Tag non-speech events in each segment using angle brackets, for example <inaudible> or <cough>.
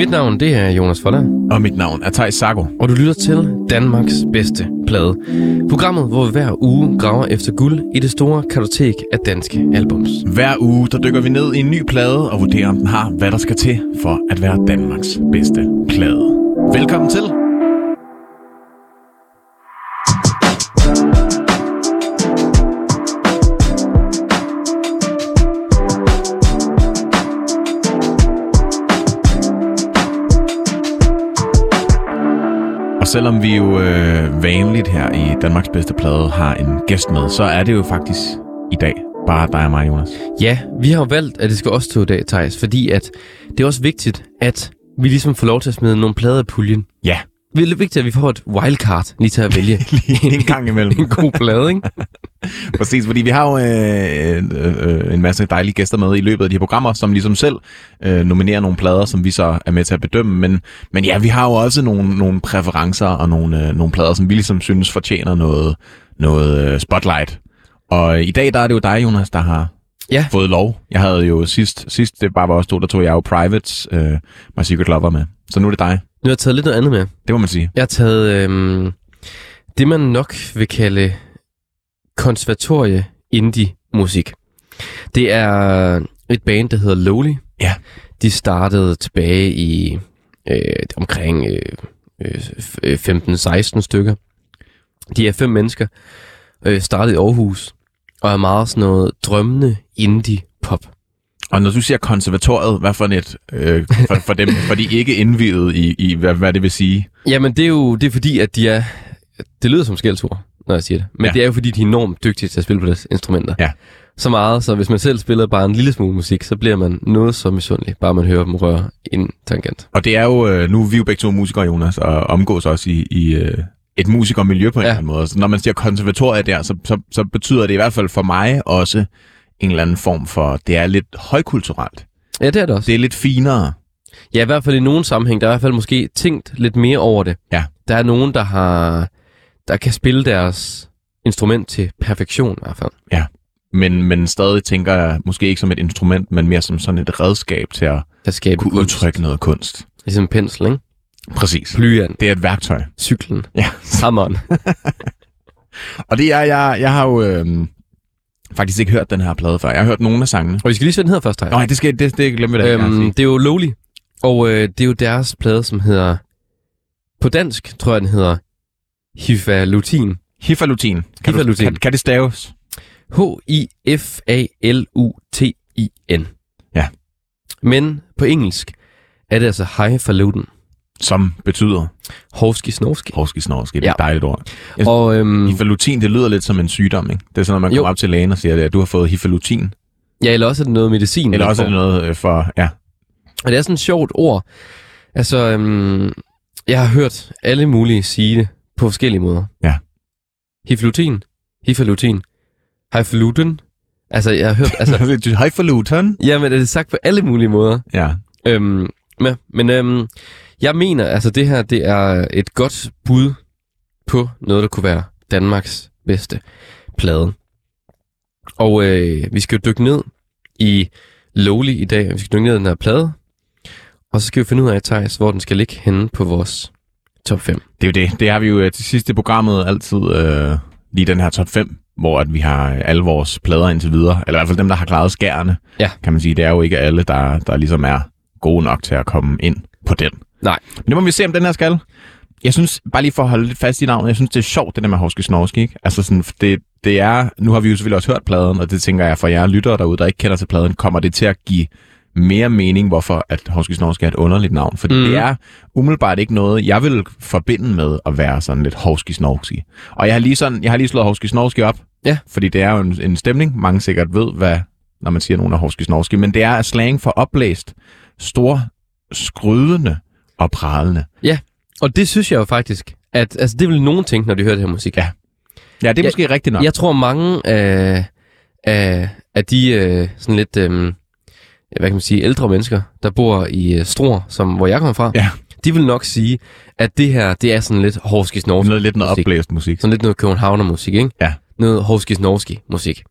Mit navn det er Jonas Foller, Og mit navn er Thijs Sago. og du lytter til Danmarks bedste plade. Programmet, hvor vi hver uge graver efter guld i det store kartotek af danske albums. Hver uge der dykker vi ned i en ny plade og vurderer, om den har, hvad der skal til for at være Danmarks bedste plade. Velkommen til. Selvom vi jo øh, vanligt her i Danmarks bedste plade har en gæst med, så er det jo faktisk i dag bare dig og mig, Jonas. Ja, vi har valgt, at det skal også to i dag, Thijs, fordi at det er også vigtigt, at vi ligesom får lov til at smide nogle plader i puljen. Ja, Det er vigtigt, at vi får et wildcard lige til at <laughs> vælge en gang imellem. en god plade, ikke? <laughs> Præcis, fordi vi har jo øh, øh, øh, en masse dejlige gæster med i løbet af de her programmer, som ligesom selv øh, nominerer nogle plader, som vi så er med til at bedømme. Men, men ja, vi har jo også nogle, nogle præferencer og nogle, øh, nogle plader, som vi ligesom synes fortjener noget, noget øh, spotlight. Og i dag der er det jo dig, Jonas, der har Ja. fået lov. Jeg havde jo sidst, sidst det bare var os to, der tog jeg jo Privates, øh, My Secret Lover med. Så nu er det dig. Nu har jeg taget lidt noget andet med. Det må man sige. Jeg har taget øhm, det, man nok vil kalde konservatorie indie musik. Det er et band, der hedder Lowly. Ja. De startede tilbage i øh, omkring øh, øh, 15-16 stykker. De er fem mennesker. Øh, startede i Aarhus. Og er meget sådan noget drømmende indie-pop. Og når du siger konservatoriet, hvad for et øh, for, for dem, for de ikke indvidet i, i hvad, hvad det vil sige? Jamen, det er jo det er fordi, at de er... Det lyder som skældsord, når jeg siger det. Men Ja. det er jo fordi, de er enormt dygtige til at spille på deres instrumenter. Ja. Så meget, så hvis man selv spiller bare en lille smule musik, så bliver man noget så misundelig, bare man hører dem røre en tangent. Og det er jo, øh, nu er vi jo begge to musikere, Jonas, og omgås også i, i øh, et musikermiljø på en Ja. eller anden måde. Så når man siger konservatorie der, så, så, så betyder det i hvert fald for mig også en eller anden form for, det er lidt højkulturelt. Ja, det er det også. Det er lidt finere. Ja, i hvert fald i nogen sammenhæng, der er i hvert fald måske tænkt lidt mere over det. Ja. Der er nogen, der har der kan spille deres instrument til perfektion i hvert fald. Men, men stadig tænker jeg måske ikke som et instrument, men mere som sådan et redskab til at Der skaber kunne kunst. udtrykke noget kunst. Ligesom en pensel, ikke? Præcis. Blyant, Det er et værktøj. cyklen, Ja. hammeren. <laughs> Og det er, jeg, jeg har jo øh, faktisk ikke hørt den her plade før. Jeg har hørt nogle af sangene. Og vi skal lige se, den hedder først. Nej, det, skal, det, det glemte jeg da Øhm, det er jo Lowly, og øh, det er jo deres plade, som hedder... På dansk tror jeg, den hedder Hifalutin. Hifalutin. Kan, du, Hifalutin. kan, kan det staves? H-I-F-A-L-U-T-I-N. Ja. Men på engelsk er det altså Hifalutin. Som betyder Hovski Snovski. Horski snorski. Det er Ja. et dejligt ord. Jeg- Og øhm, Hifalutin, det lyder lidt som en sygdom, ikke? Det er sådan, når man Jo. kommer op til lægen og siger, at du har fået hifalutin. ja, eller også er det noget medicin. Eller også er det noget øh, for... Ja, Og det er sådan et sjovt ord. Altså, øhm, jeg har hørt alle mulige sige det på forskellige måder. Ja. Hiflutin, hifalutin, hifalutin. Altså, jeg har hørt, altså, <laughs> hifalutin. jamen, det er sagt på alle mulige måder. Ja. Øhm, men, men øhm, jeg mener, altså det her, det er et godt bud på noget, der kunne være Danmarks bedste plade. Og øh, vi skal jo dykke ned i Lowly i dag, vi skal dykke ned i den her plade. Og så skal vi finde ud af, Thijs, hvor den skal ligge henne på vores top 5. Det er jo det. Det har vi jo øh, til sidst i programmet altid øh, lige den her top 5, hvor at vi har øh, alle vores plader indtil videre. Eller i hvert fald dem, der har klaret skærene. Ja. Kan man sige. Det er jo ikke alle, der, der ligesom er gode nok til at komme ind på den. Nej. Men det må vi se, om den her skal. Jeg synes, bare lige for at holde lidt fast i navnet, jeg synes, det er sjovt, det der med Horske Snorski, ikke? Altså sådan, det, det er, nu har vi jo selvfølgelig også hørt pladen, og det tænker jeg, for jer lyttere derude, der ikke kender til pladen, kommer det til at give mere mening, hvorfor at Horske Snorski er et underligt navn. For mm. Det er umiddelbart ikke noget, jeg vil forbinde med at være sådan lidt Horske Snorski. Og jeg har lige, sådan, jeg har lige slået Horske Snorski op, Ja. fordi det er jo en, en stemning, mange sikkert ved, hvad, når man siger nogen af Horske Snorski, men det er slang for oplæst, stor, skrydende og pralende. Og det synes jeg jo faktisk, at altså, det vil nogen tænke, når de hører det her musik. Ja. Ja, det er Ja, måske rigtigt nok. Jeg tror mange af, af, af de øh, sådan lidt, øh, hvad kan man sige, ældre mennesker, der bor i øh, Struer, som, hvor jeg kommer fra, Ja. de vil nok sige, at det her, det er sådan lidt Horskis Norsk. Noget lidt noget musik. opblæst musik. Sådan lidt noget Københavner musik, ikke? Ja. Noget Horskis Norski musik.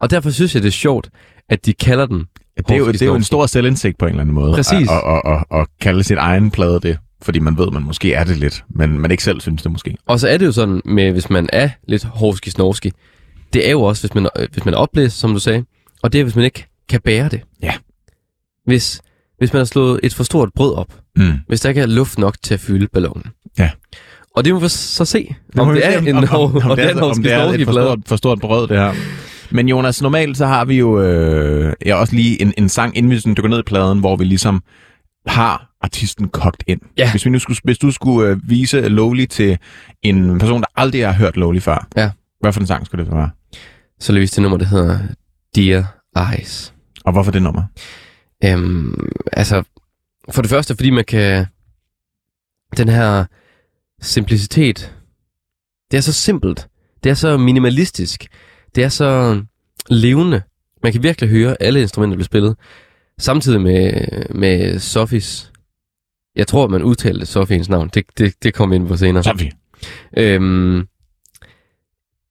Og derfor synes jeg, det er sjovt, at de kalder den Ja, det, er jo, det er jo en stor selvindsigt på en eller anden måde. Præcis. Og, og, og, og kalde sin egen plade det. Fordi man ved, man måske er det lidt, men man ikke selv synes det måske. Og så er det jo sådan med, hvis man er lidt hårski snorski, det er jo også, hvis man, øh, hvis man er oplæst, som du sagde, og det er, hvis man ikke kan bære det. Ja. Hvis, hvis man har slået et for stort brød op, Mm. hvis der ikke er luft nok til at fylde ballonen. Ja. Og det må vi så se, om det er se, en om, om, om, om det er, om det er et for stort, for stort brød, det her. Men Jonas, normalt så har vi jo øh, ja, også lige en, en sang, inden vi sådan dykker ned i pladen, hvor vi ligesom har artisten kogt ind. Ja. Hvis, vi nu skulle, hvis du skulle øh, vise Lowly til en person, der aldrig har hørt Lowly før, Ja. hvad for en sang skulle det så være? Så løs det nummer, der hedder Dear Eyes. Og hvorfor det nummer? Øhm, altså, for det første, fordi man kan... Den her simplicitet, det er så simpelt. Det er så minimalistisk. Det er så levende. Man kan virkelig høre alle instrumenter blive spillet. Samtidig med, med Sofis... Jeg tror, man udtalte Sofiens navn. Det, det, det kommer vi ind på senere. Sofie. Øhm,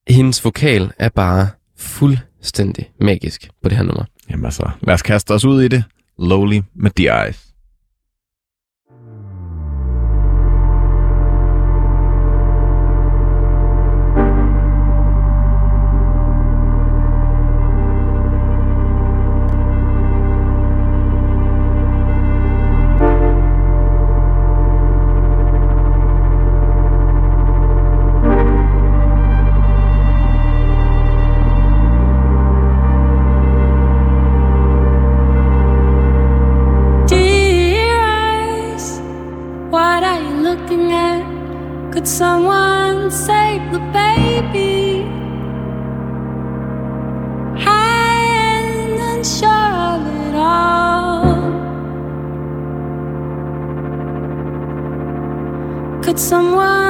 hendes vokal er bare fuldstændig magisk på det her nummer. Jamen altså, lad os kaste os ud i det. Lowly med The Eyes. Someone save the baby? High and unsure of it all. Could someone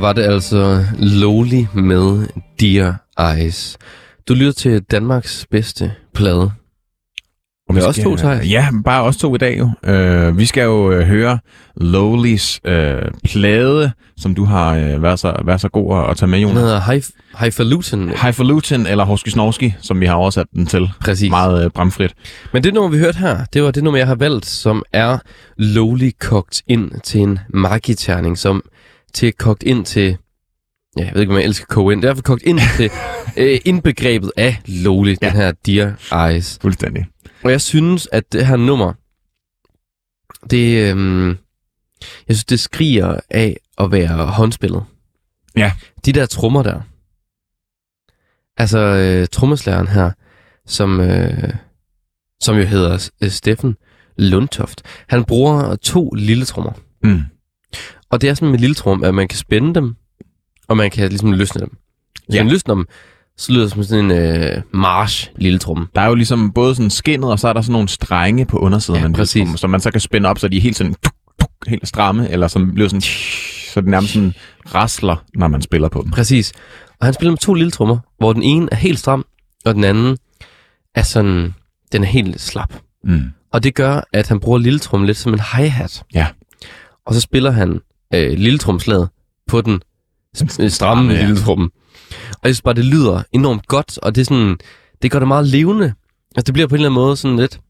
var det altså Lowly med Dear Eyes. Du lytter til Danmarks bedste plade. Og Med os to, Thijs? Ja, bare os to i dag jo. Uh, vi skal jo uh, høre Lowlys uh, plade, som du har uh, været, så, været så god at, at tage med, Den Jonas. hedder High, Highfalutin. Highfalutin eller Horsky Snorski, som vi har oversat den til. Præcis. Meget uh, bramfrit. Men det nummer, vi hørte her, det var det nummer, jeg har valgt, som er lowly kogt ind til en magiterning, som til kogt ind til... Ja, jeg ved ikke, om jeg elsker koge ind. Det er i hvert fald kogt ind til <laughs> øh, indbegrebet af ja. Ja. den her Dear Eyes. Fuldstændig. Og jeg synes, at det her nummer, det, øhm, jeg synes, det skriger af at være håndspillet. Ja. De der trommer der. Altså, øh, trommeslæren her, som, øh, som jo hedder øh, Steffen Lundtoft. Han bruger to lille trommer. Mm. Og det er sådan med lille trum, at man kan spænde dem, og man kan ligesom løsne dem. Hvis Ja. man løsner dem, så lyder det som sådan en øh, march lille tromme. Der er jo ligesom både sådan skinnet, og så er der sådan nogle strenge på undersiden, Ja, af præcis. tromme, som man så kan spænde op, så de er helt sådan tuk, tuk, helt stramme, eller som bliver sådan, så det nærmest sådan rasler, når man spiller på dem. Præcis. Og han spiller med to lille trommer, hvor den ene er helt stram, og den anden er sådan, den er helt slap. Mm. Og det gør, at han bruger lille tromme lidt som en hi-hat. Ja. Og så spiller han øh, lille tromslaget på den s- <laughs> øh, stramme ja. lille tromme. Og jeg synes bare, det lyder enormt godt, og det er sådan, det gør det meget levende. Altså det bliver på en eller anden måde sådan lidt,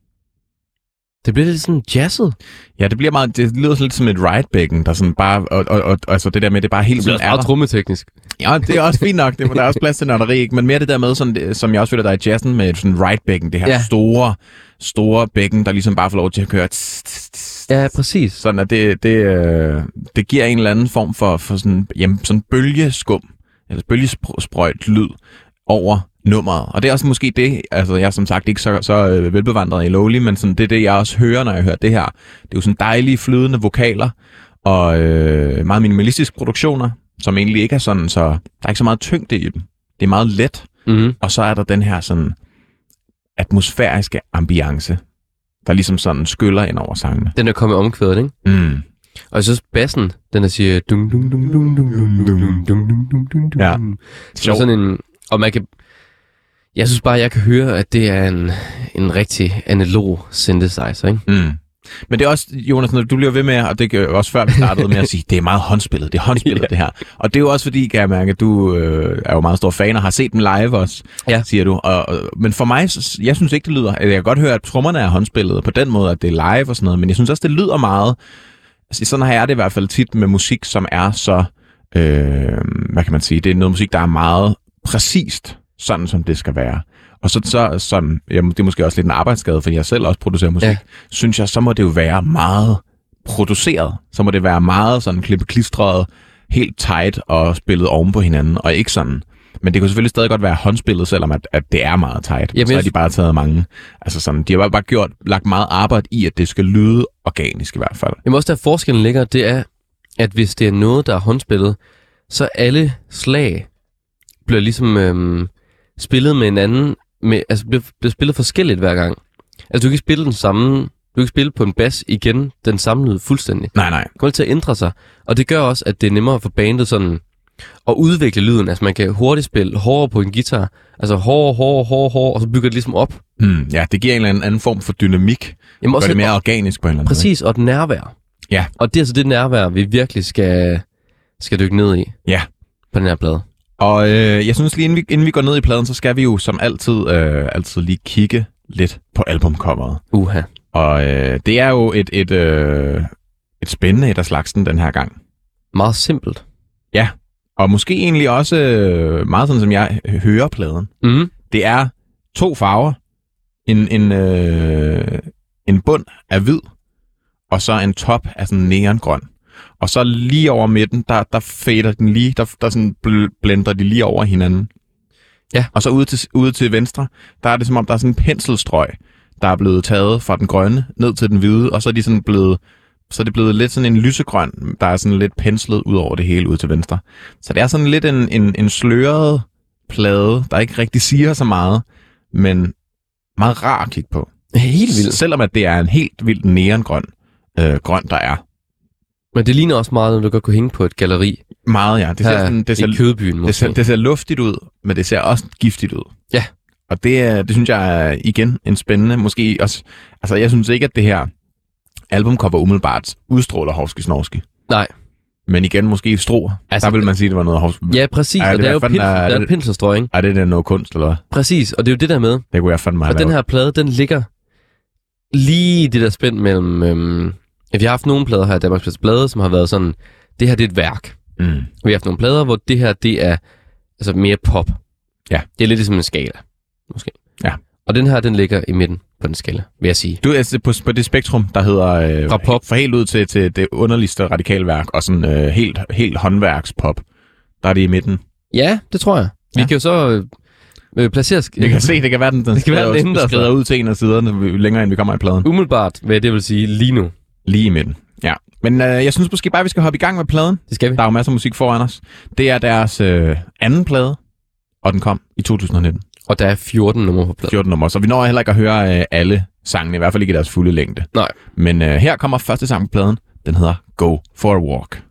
det bliver lidt sådan jazzet. Ja, det bliver meget, det lyder lidt som et ride der sådan bare, og, og, og, altså det der med, det er bare helt vildt også meget trummeteknisk. Ja, det er også fint nok. Det, der er også plads til nørderi, ikke? Men mere det der med, sådan, det- som jeg også føler, der er i jazzen med sådan right bækken, det her ja. store, store bækken, der ligesom bare får lov til at køre. tss, tss, tss, Ja, præcis. Sådan at det, det, øh, det giver en eller anden form for, for sådan, jamen, sådan bølgeskum, eller bølgesprøjt lyd over nummeret. Og det er også måske det, altså jeg er som sagt ikke så, så øh, velbevandret i Lowly, men sådan, det er det, jeg også hører, når jeg hører det her. Det er jo sådan dejlige, flydende vokaler, og øh, meget minimalistiske produktioner, som egentlig ikke er sådan, så der er ikke så meget tyngde i dem. Det er meget let, Mm-hmm. og så er der den her sådan atmosfæriske ambiance, der ligesom sådan skyller ind over sangene. Den er kommet omkvædet, ikke? Mm. Og synes, bassen, den der siger... Dum, dum, dum, dum, dum, dum, dum, dum, dum, dum, Ja. Så sådan en... Og man kan... Jeg synes bare, jeg kan høre, at det er en, en rigtig analog synthesizer, ikke? Mm. Men det er også, Jonas, når du bliver ved med, og det gør også før vi startede med at sige, det er meget håndspillet, det er håndspillet <laughs> Ja. det her. Og det er jo også fordi, kan jeg mærke, at du øh, er jo meget stor fan og har set dem live også, Ja. siger du. Og, og, men for mig, så- jeg synes ikke, det lyder, jeg kan godt høre, at trommerne er håndspillet på den måde, at det er live og sådan noget, men jeg synes også, det lyder meget, altså, sådan har jeg det i hvert fald tit med musik, som er så, øh, hvad kan man sige, det er noget musik, der er meget præcist, sådan som det skal være. Og så, så sådan, jamen, det er måske også lidt en arbejdsskade, fordi jeg selv også producerer musik, Ja. synes jeg, så må det jo være meget produceret. Så må det være meget sådan klippeklistret, helt tight og spillet oven på hinanden, og ikke sådan. Men det kunne selvfølgelig stadig godt være håndspillet, selvom at, at det er meget tight. Jamen, så har de bare taget mange. Altså sådan, de har bare, bare gjort, lagt meget arbejde i, at det skal lyde organisk i hvert fald. Jamen også der forskellen ligger, det er, at hvis det er noget, der er håndspillet, så alle slag bliver ligesom øhm, spillet med en anden, med, altså bliver, bliver spillet forskelligt hver gang. Altså du kan ikke spille den samme, du kan ikke spille på en bas igen den samme lyd fuldstændig. Nej, nej. Det kommer til at ændre sig. Og det gør også, at det er nemmere for bandet sådan at udvikle lyden. Altså man kan hurtigt spille hårdere på en guitar. Altså hårdere, hårdere, hårdere, hårdere, og så bygger det ligesom op. Mm, ja, det giver en eller anden, form for dynamik. Jamen Gør det mere organisk på en eller anden måde. Præcis, og et nærvær. Ja. Og det er altså det nærvær, vi virkelig skal, skal dykke ned i Ja. på den her plade. Og øh, jeg synes lige, inden vi, inden vi går ned i pladen, så skal vi jo som altid, øh, altid lige kigge lidt på albumcoveret. Uha. Og øh, det er jo et, et, øh, et spændende et af slagsen den her gang. Meget simpelt. Og måske egentlig også øh, meget sådan, som jeg hører pladen. Mm. Det er to farver. En, en, øh, en bund af hvid, og så en top af sådan neongrøn. Og så lige over midten, der, der fader den lige, der, der sådan bl- blender de lige over hinanden. Ja. Og så ude til, ude til venstre, der er det som om, der er sådan en penselstrøg, der er blevet taget fra den grønne ned til den hvide, og så er de sådan blevet, så er det blevet lidt sådan en lysegrøn, der er sådan lidt penslet ud over det hele ud til venstre. Så det er sådan lidt en, en, en sløret plade, der ikke rigtig siger så meget, men meget rar at kigge på. Helt vildt. Selvom at det er en helt vildt neongrøn øh, grøn, der er. Men det ligner også meget, når du godt kunne hænge på et galeri Meget, ja. Det ser, sådan, det, ser, i Kødbyen det, måske. ser, det ser luftigt ud, men det ser også giftigt ud. Ja. Og det, er, det synes jeg er igen en spændende, måske også... Altså, jeg synes ikke, at det her albumcover umiddelbart udstråler Hovski Snorski. Nej. Men igen, måske Stro. Altså, der vil man sige, at det var noget Hovski. Ja, præcis. Ej, og det det er jo fandme- pinsel, er der er det- pinselstrøg, ikke? Er det der noget kunst, eller hvad? Præcis, og det er jo det der med. Det kunne jeg fandme Og den her plade, den ligger lige det der spænd mellem... Øhm, vi har haft nogle plader her i Danmarks Bedste Blade, som har været sådan, det her det er et værk. Mm. Og vi har haft nogle plader, hvor det her det er altså mere pop. Ja. Det er lidt ligesom en skala, måske. Ja. Og den her, den ligger i midten på den skala, vil jeg sige. Du er altså på, på det spektrum, der hedder... Øh, Fra pop. For helt ud til, til det underligste radikalværk, og sådan øh, helt, helt håndværkspop. Der er det i midten. Ja, det tror jeg. Vi Ja. kan jo så øh, øh, placere... sk- Vi kan se, det kan være, den, den Det kan være, den skrider, ud til en af siderne, vi- længere end vi kommer i pladen. Umiddelbart, hvad det vil sige lige nu. Lige i midten. Ja. Men øh, jeg synes måske bare, vi skal hoppe i gang med pladen. Det skal vi. Der er jo masser af musik foran os. Det er deres øh, anden plade, og den kom i 2019. Og der er 14 numre på pladen. 14 nummer, så vi når heller ikke at høre øh, alle sangene, i hvert fald ikke i deres fulde længde. Nej. Men øh, her kommer første sang på pladen. Den hedder Go for a Walk.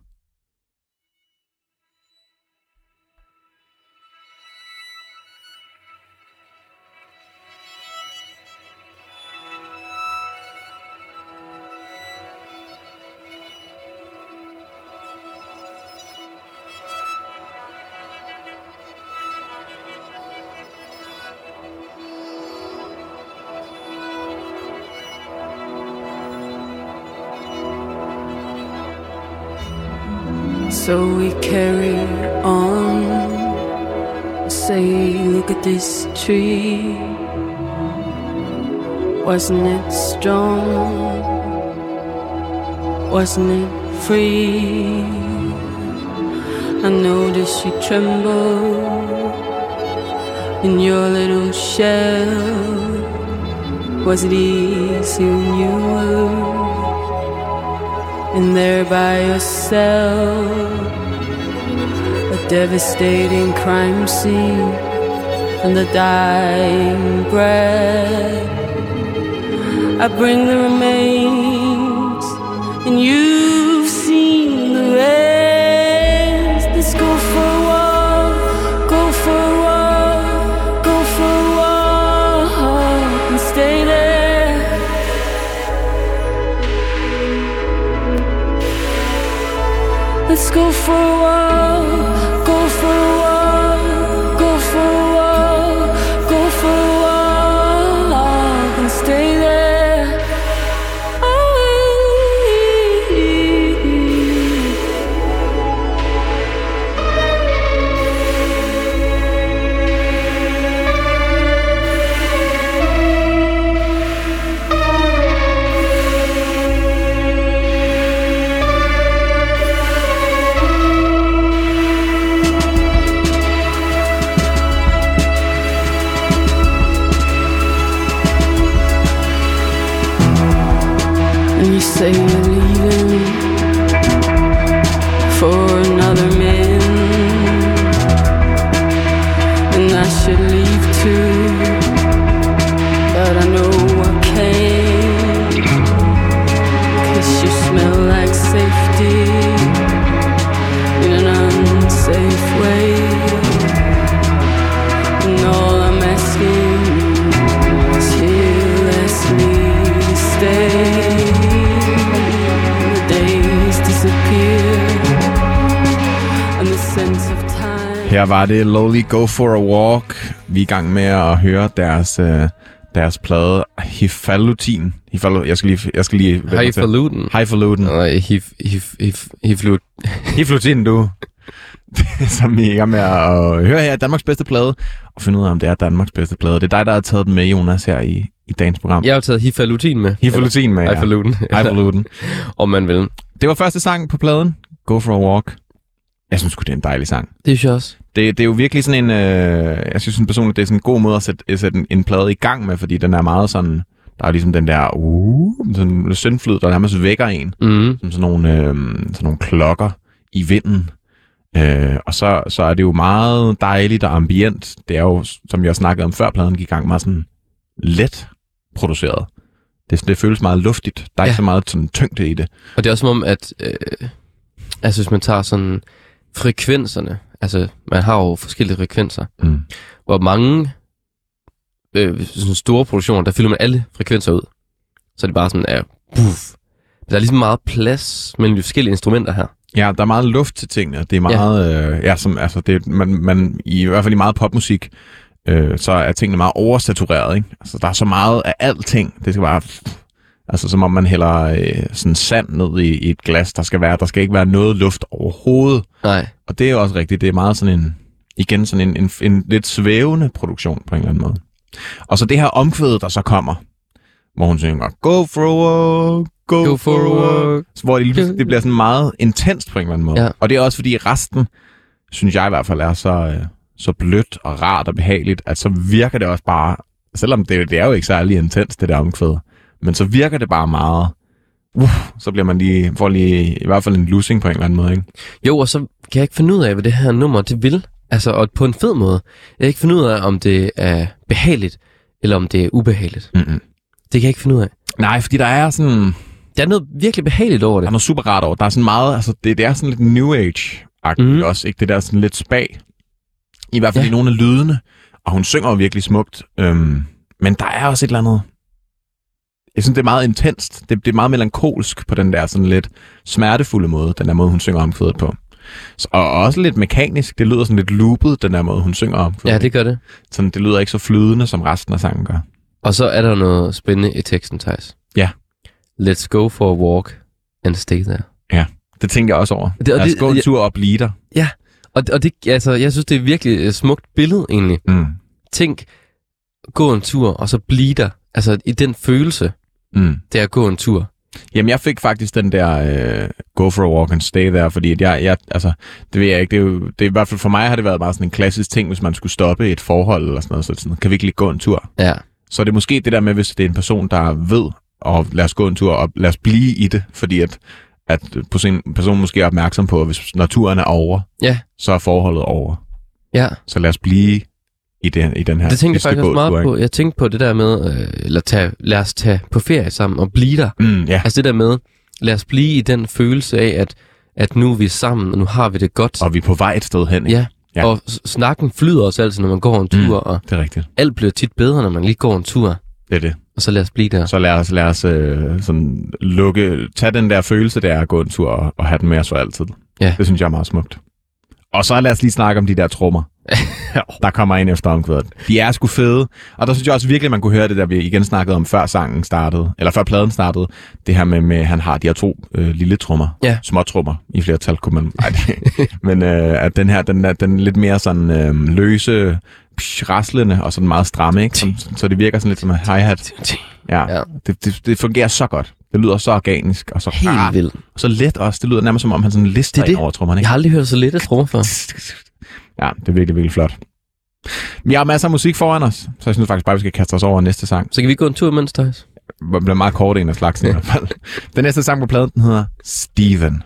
So we carry on. Say, look at this tree. Wasn't it strong? Wasn't it free? I noticed you tremble in your little shell. Was it easy when you were? In there by yourself. A devastating crime scene and the dying breath. I bring the remains, and you've Her var det Lowly Go for a Walk. Vi er i gang med at høre deres, øh, deres plade Hifalutin. Hifalu, jeg skal lige... Jeg skal lige Highfalutin. Hifalutin. Nej, hif, hif, hif, hiflut. <laughs> Hifalutin, du. Som vi er i gang med at høre her. Danmarks bedste plade. Og finde ud af, om det er Danmarks bedste plade. Det er dig, der har taget den med, Jonas, her i, i dagens program. Jeg har taget hifalutin med. Hifalutin med, ja. Hifalutin. Hifalutin. <laughs> Om man vil. Det var første sang på pladen. Go for a Walk. Jeg synes sgu, det er en dejlig sang. Det synes jeg også. Det, det er jo virkelig sådan en... Øh, jeg synes personligt, det er sådan en god måde at sætte, at sætte en, en plade i gang med, fordi den er meget sådan... Der er ligesom den der... Uh, sådan en syndflyd, der nærmest vækker en. Mm. Som sådan nogle, øh, sådan nogle klokker i vinden. Øh, og så, så er det jo meget dejligt og ambient. Det er jo, som jeg snakkede om før pladen gik i gang, meget sådan let produceret. Det, det føles meget luftigt. Der er. Ja. ikke så meget sådan tyngde i det. Og det er også som om, at øh, Altså hvis man tager sådan frekvenserne, altså man har jo forskellige frekvenser, Mm. hvor mange øh, sådan store produktioner, der fylder man alle frekvenser ud. Så er det bare sådan, ja, puff. Der er ligesom meget plads mellem de forskellige instrumenter her. Ja, der er meget luft til tingene. Det er meget, ja, øh, ja som, altså, det, er- man, man, i hvert fald i meget popmusik, øh, så er tingene meget oversatureret, ikke? Altså, der er så meget af alting. Det skal bare, altså, som om man hælder øh, sådan sand ned i, i et glas. Der skal, være, der skal ikke være noget luft overhovedet. Nej, Og det er også rigtigt. Det er meget sådan en, igen sådan en, en, en lidt svævende produktion på en eller anden måde. Og så det her omkvæd, der så kommer, hvor hun synger, Go for a walk, go, go for a walk. Hvor det, det bliver sådan meget intenst på en eller anden måde. Ja. Og det er også fordi resten, synes jeg i hvert fald, er så, øh, så blødt og rart og behageligt, at så virker det også bare, selvom det, det er jo ikke særlig intens, det der omkvæd, men så virker det bare meget, uh, så bliver man lige, får lige i hvert fald en losing på en eller anden måde, ikke? Jo, og så kan jeg ikke finde ud af, hvad det her nummer det vil. Altså, og på en fed måde. Jeg kan ikke finde ud af, om det er behageligt, eller om det er ubehageligt. Mm-mm. Det kan jeg ikke finde ud af. Nej, fordi der er sådan, Der er noget virkelig behageligt over der er det. noget super rart over. Der er sådan meget, altså det, det er sådan lidt New Age-agtigt mm. også, ikke? Det der sådan lidt spag. I hvert fald ja. i nogle af lydene. Og hun synger jo virkelig smukt. Øhm, men der er også et eller andet... Jeg synes, det er meget intenst. Det, det er meget melankolsk på den der sådan lidt smertefulde måde, den der måde, hun synger omkvædet på. Så, og også lidt mekanisk. Det lyder sådan lidt loopet, den der måde, hun synger om. Ja, det gør det. Sådan, det lyder ikke så flydende, som resten af sangen gør. Og så er der noget spændende i teksten, Thijs. Ja. Let's go for a walk and stay there. Det tænker jeg også over. Det- og Lad os det- gå en jeg- tur og blive der. Og, og det, altså, jeg synes, det er virkelig et smukt billede, egentlig. Mm. Tænk, gå en tur, og så blive der. Altså, i den følelse, Mm. det er at gå en tur. Jamen, jeg fik faktisk den der øh, go for a walk and stay there, fordi at jeg, jeg, altså, det ved jeg ikke, det er, jo, det er i hvert fald for mig har det været bare sådan en klassisk ting, hvis man skulle stoppe et forhold eller sådan noget, så er sådan, kan vi ikke lige gå en tur? Ja. Så er det måske det der med, hvis det er en person, der ved, og lad os gå en tur, og lad os blive i det, fordi at, at person- personen måske er opmærksom på, at hvis naturen er over, Ja. så er forholdet over. Ja. Så lad os blive i, den, i den her Det tænkte jeg faktisk også meget på. Jeg tænkte på det der med, øh, eller tage, lad os tage på ferie sammen og blive der. Mm, ja, Altså det der med, lad os blive i den følelse af, at, at nu er vi sammen, og nu har vi det godt. og vi er på vej et sted hen, ikke? ja. Ja. Og snakken flyder også altid, når man går en tur, mm. og Det er rigtigt. alt bliver tit bedre, når man lige går en tur. Det er det. Og så lad os blive der. Så lad os, lad os øh, sådan lukke, tage den der følelse, der er at gå en tur og, og have den med os for altid. Ja. Det synes jeg er meget smukt. Og så lad os lige snakke om de der trommer, <laughs> der kommer ind efter omkvædet. De er sgu fede. Og der synes jeg også virkelig, man kunne høre det, der vi igen snakkede om, før sangen startede, eller før pladen startede. Det her med, med han har de her to øh, lille trommer. Ja. Små trommer. I flertal kunne man... <laughs> Ej, det, men øh, at den her, den er, den lidt mere sådan øh, løse, psh, raslende og sådan meget stramme, ikke? Så, så det virker sådan lidt som en hi-hat. Ja, Ja. Det, det, det fungerer så godt. Det lyder så organisk og så Helt rart. vildt. Og så let også. Det lyder nærmest som om, han sådan lister Det det. ind over trommerne. Jeg har aldrig hørt så lidt af trommer før. Ja, det er virkelig, virkelig flot. Vi har masser af musik foran os, så jeg synes faktisk bare, vi skal kaste os over næste sang. Så kan vi gå en tur imens, Thijs? Det bliver meget kort en af slagsen i hvert fald. <laughs> Den næste sang på pladen, den hedder Steven.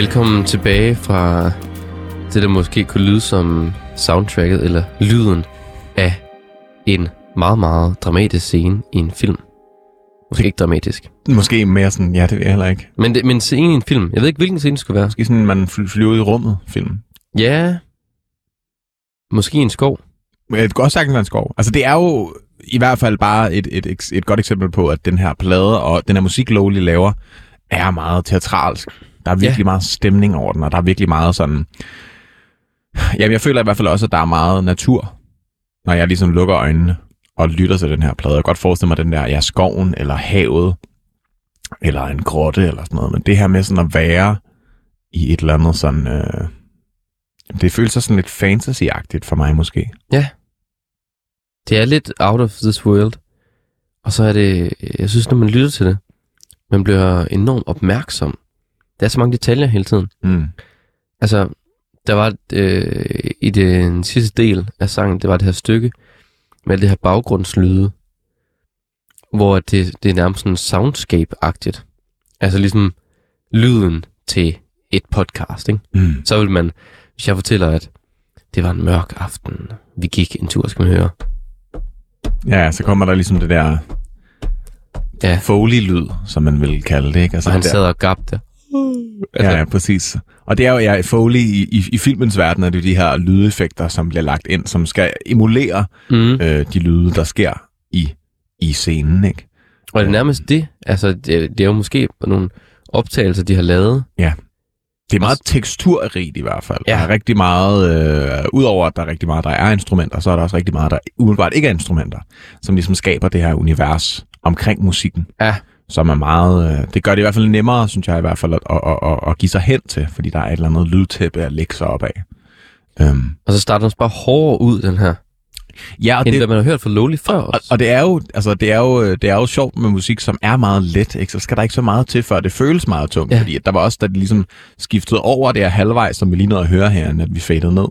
Velkommen tilbage fra det, der måske kunne lyde som soundtracket eller lyden af en meget, meget dramatisk scene i en film. Måske ikke dramatisk. Måske mere sådan, ja, det ved jeg heller ikke. Men, det, men en scene i en film. Jeg ved ikke, hvilken scene det skulle være. Måske sådan, man fly- flyver ud i rummet, film. Ja. Måske en skov. Men Det kan også sagtens være en skov. Altså, det er jo i hvert fald bare et, et, et, et godt eksempel på, at den her plade og den her musik, Lowly laver, er meget teatralsk. Der er virkelig Ja. meget stemning over den, og der er virkelig meget sådan... Jamen, jeg føler i hvert fald også, at der er meget natur, når jeg ligesom lukker øjnene og lytter til den her plade. Jeg kan godt forestille mig den der, ja, skoven eller havet, eller en grotte eller sådan noget. Men det her med sådan at være i et eller andet sådan... Øh, det føles så sådan lidt fantasy-agtigt for mig måske. Det er lidt out of this world. Og så er det, jeg synes, når man lytter til det, man bliver enormt opmærksom. Der er så mange detaljer hele tiden. Mm. Altså, der var øh, i den sidste del af sangen, det var det her stykke med det her baggrundslyde, hvor det, det er nærmest sådan soundscape-agtigt. Altså ligesom lyden til et podcast, ikke? Mm. Så vil man, hvis jeg fortæller, at det var en mørk aften, vi gik en tur, skal man høre. Ja, så kommer der ligesom det der Ja. Foley-lyd, som man vil kalde det, ikke? Altså Og han der, sad og gabte. Ja, ja, præcis. Og det er jo, ja, Foley i, i, i filmens verden, er det de her lydeffekter, som bliver lagt ind, som skal emulere Mm. øh, de lyde, der sker i, i scenen, ikke? Og det er nærmest det. Altså, det, det er jo måske nogle optagelser, de har lavet. Det er meget teksturrigt i hvert fald. Ja. Der er rigtig meget, øh, udover at der er rigtig meget, der er instrumenter, så er der også rigtig meget, der umiddelbart ikke er instrumenter, som ligesom skaber det her univers omkring musikken. Ja. Som er meget, øh, det gør det i hvert fald nemmere, synes jeg i hvert fald, at, at, at, at, give sig hen til, fordi der er et eller andet lydtæppe at lægge sig op af. Um, Og så starter den bare hårdere ud, den her. ja, og End det, hvad man har hørt fra Lowly før og, også. og det er jo, altså det er jo, øh, det er jo sjovt med musik, som er meget let, ikke? Så skal der ikke så meget til, før det føles meget tungt. Ja. Fordi der var også, da det ligesom skiftede over det her halvvejs, som vi lige nåede at høre her, at vi fadede ned.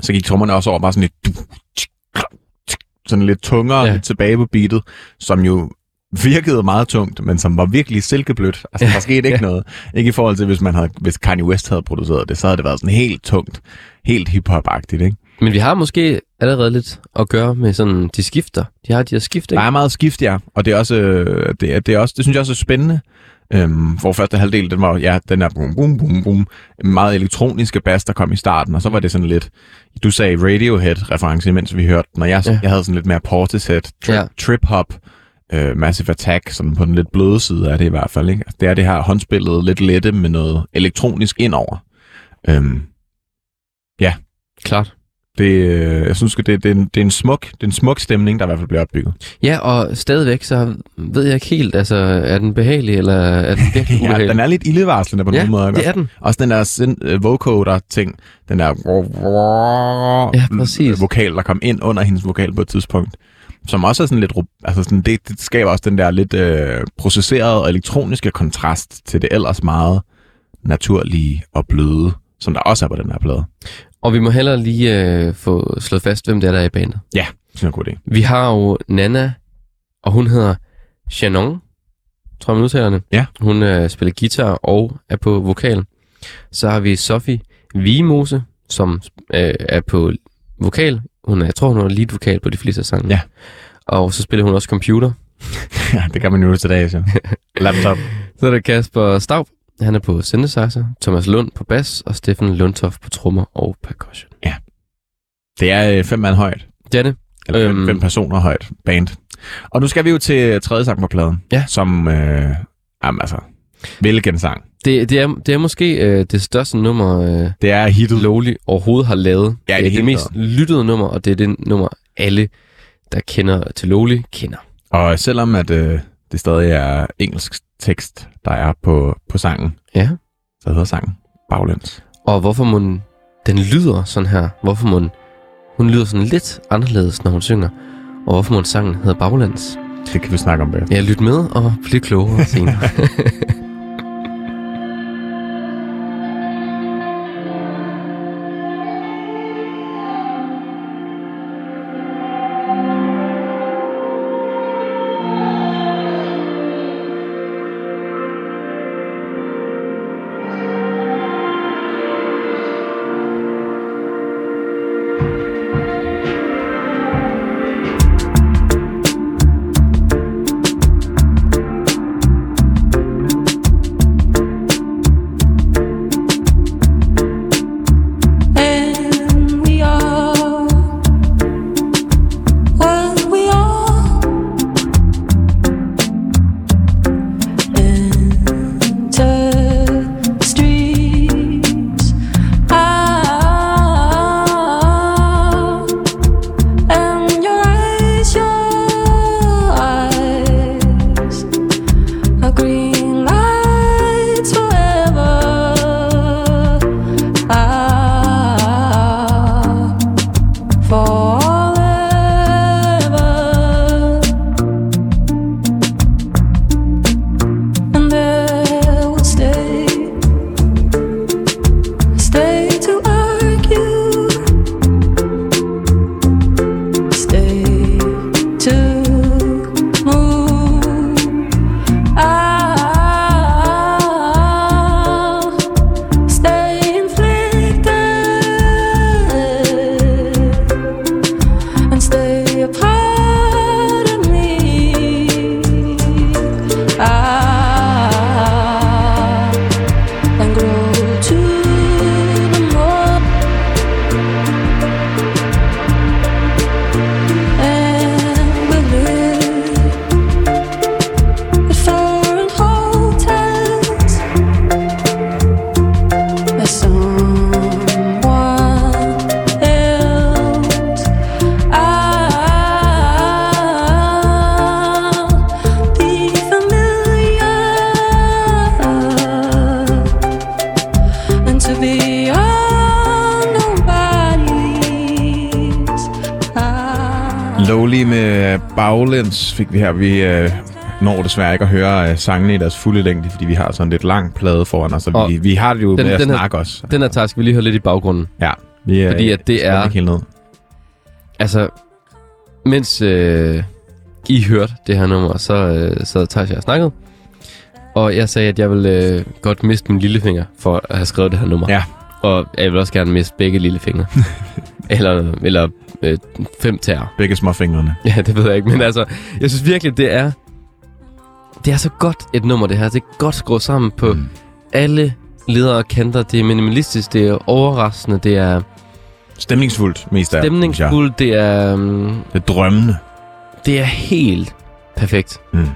Så gik trommerne også over bare sådan lidt, sådan lidt tungere, ja. lidt tilbage på beatet, som jo virkede meget tungt, men som var virkelig silkeblødt. Altså, der skete ikke Ja. noget. Ikke i forhold til, hvis, man havde, hvis Kanye West havde produceret det, så havde det været sådan helt tungt. Helt hip-hop-agtigt, ikke? Men vi har måske allerede lidt at gøre med sådan, de skifter. De har de her skift, Der ikke? er meget skift, ja. Og det er også, øh, det, er, det, er også, det synes jeg også er spændende. Øhm, for første halvdel, den var ja, den er boom, boom, boom, boom, meget elektroniske bas, der kom i starten, og så var det sådan lidt, du sagde Radiohead-reference, mens vi hørte den, og jeg, Ja. jeg havde sådan lidt mere Portishead, tri- ja. trip-hop, øh, Massive Attack, sådan på den lidt bløde side af det i hvert fald. Ikke? Det er det her håndspillet lidt lette med noget elektronisk indover. Øhm, Klart. det, øh, jeg synes, det, det, er en, det, er en smuk, det er en smuk stemning, der i hvert fald bliver opbygget. Ja, og stadigvæk, så ved jeg ikke helt, altså, er den behagelig, eller er den virkelig <laughs> Ja, ubehagelig? den er lidt ildevarslende på ja, nogle måder. ikke? det er den. Også den der øh, vocoder-ting, den der Ja, præcis. vokal, der kom ind under hendes vokal på et tidspunkt, som også er sådan lidt, altså sådan, det, det skaber også den der lidt øh, processerede og elektroniske kontrast til det ellers meget naturlige og bløde, som der også er på den her plade. Og vi må heller lige øh, få slået fast, hvem det er, der er i bandet. Ja, det er en god idé. Vi har jo Nana, og hun hedder Shannon, tror jeg man udtaler det. Ja. Hun øh, spiller guitar og er på vokal. Så har vi Sofie Vimose, som øh, er på vokal. Hun er, jeg tror, hun er lead vokal på de fleste sange. Ja. Og så spiller hun også computer. <laughs> Ja, det kan man jo til dag, så. <laughs> Laptop. Så er der Kasper Stav. Han er på synthesizer. Thomas Lund på bas. Og Steffen Lundtoft på trommer og percussion. Det er øh, fem mand højt. Det er det. Eller fem, Øhm. fem personer højt band. Og nu skal vi jo til tredje sang på pladen. Ja. Som, øh, jamen altså, hvilken sang. Det, det, er, det er måske øh, det største nummer, øh, Det er hittet. Lowly overhovedet har lavet. Ja, det det er det helt mest lyttede nummer, og det er det nummer, alle, der kender til Lowly, kender. Og selvom at øh, det stadig er engelsk tekst, der er på, på sangen, Ja. så hedder sangen Baglæns. Og hvorfor mun den lyder sådan her? Hvorfor mun hun lyder sådan lidt anderledes, når hun synger? Og hvorfor mun sangen hedder Baglands? Det kan vi snakke om bagefter. Ja, lyt med og bliv klogere senere. <laughs> fik vi her. Vi øh, når desværre ikke at høre øh, sangene i deres fulde længde, fordi vi har sådan lidt lang plade foran os, Og vi, vi har det jo den- med at den her- snakke os. Den her task, vi lige høre lidt i baggrunden. Ja, vi, øh, Fordi at det er- Ikke helt ned. Altså, mens øh, I hørte det her nummer, så øh, sad Thijs og jeg snakket. Og jeg sagde, at jeg vil øh, godt miste min lillefinger for at have skrevet det her nummer. Ja. Og jeg vil også gerne miste begge lillefingre. <laughs> eller eller øh, fem tæer. Begge småfingrene. Ja, det ved jeg ikke. Men altså, jeg synes virkelig, det er... Det er så godt et nummer, det her. Det er godt skruet sammen på Mm. alle ledere og kanter. Det er minimalistisk, det er overraskende, det er Stemningsfuldt mest af stemningsfuldt, det er... Um, Det er drømmende. det er helt perfekt. Mm.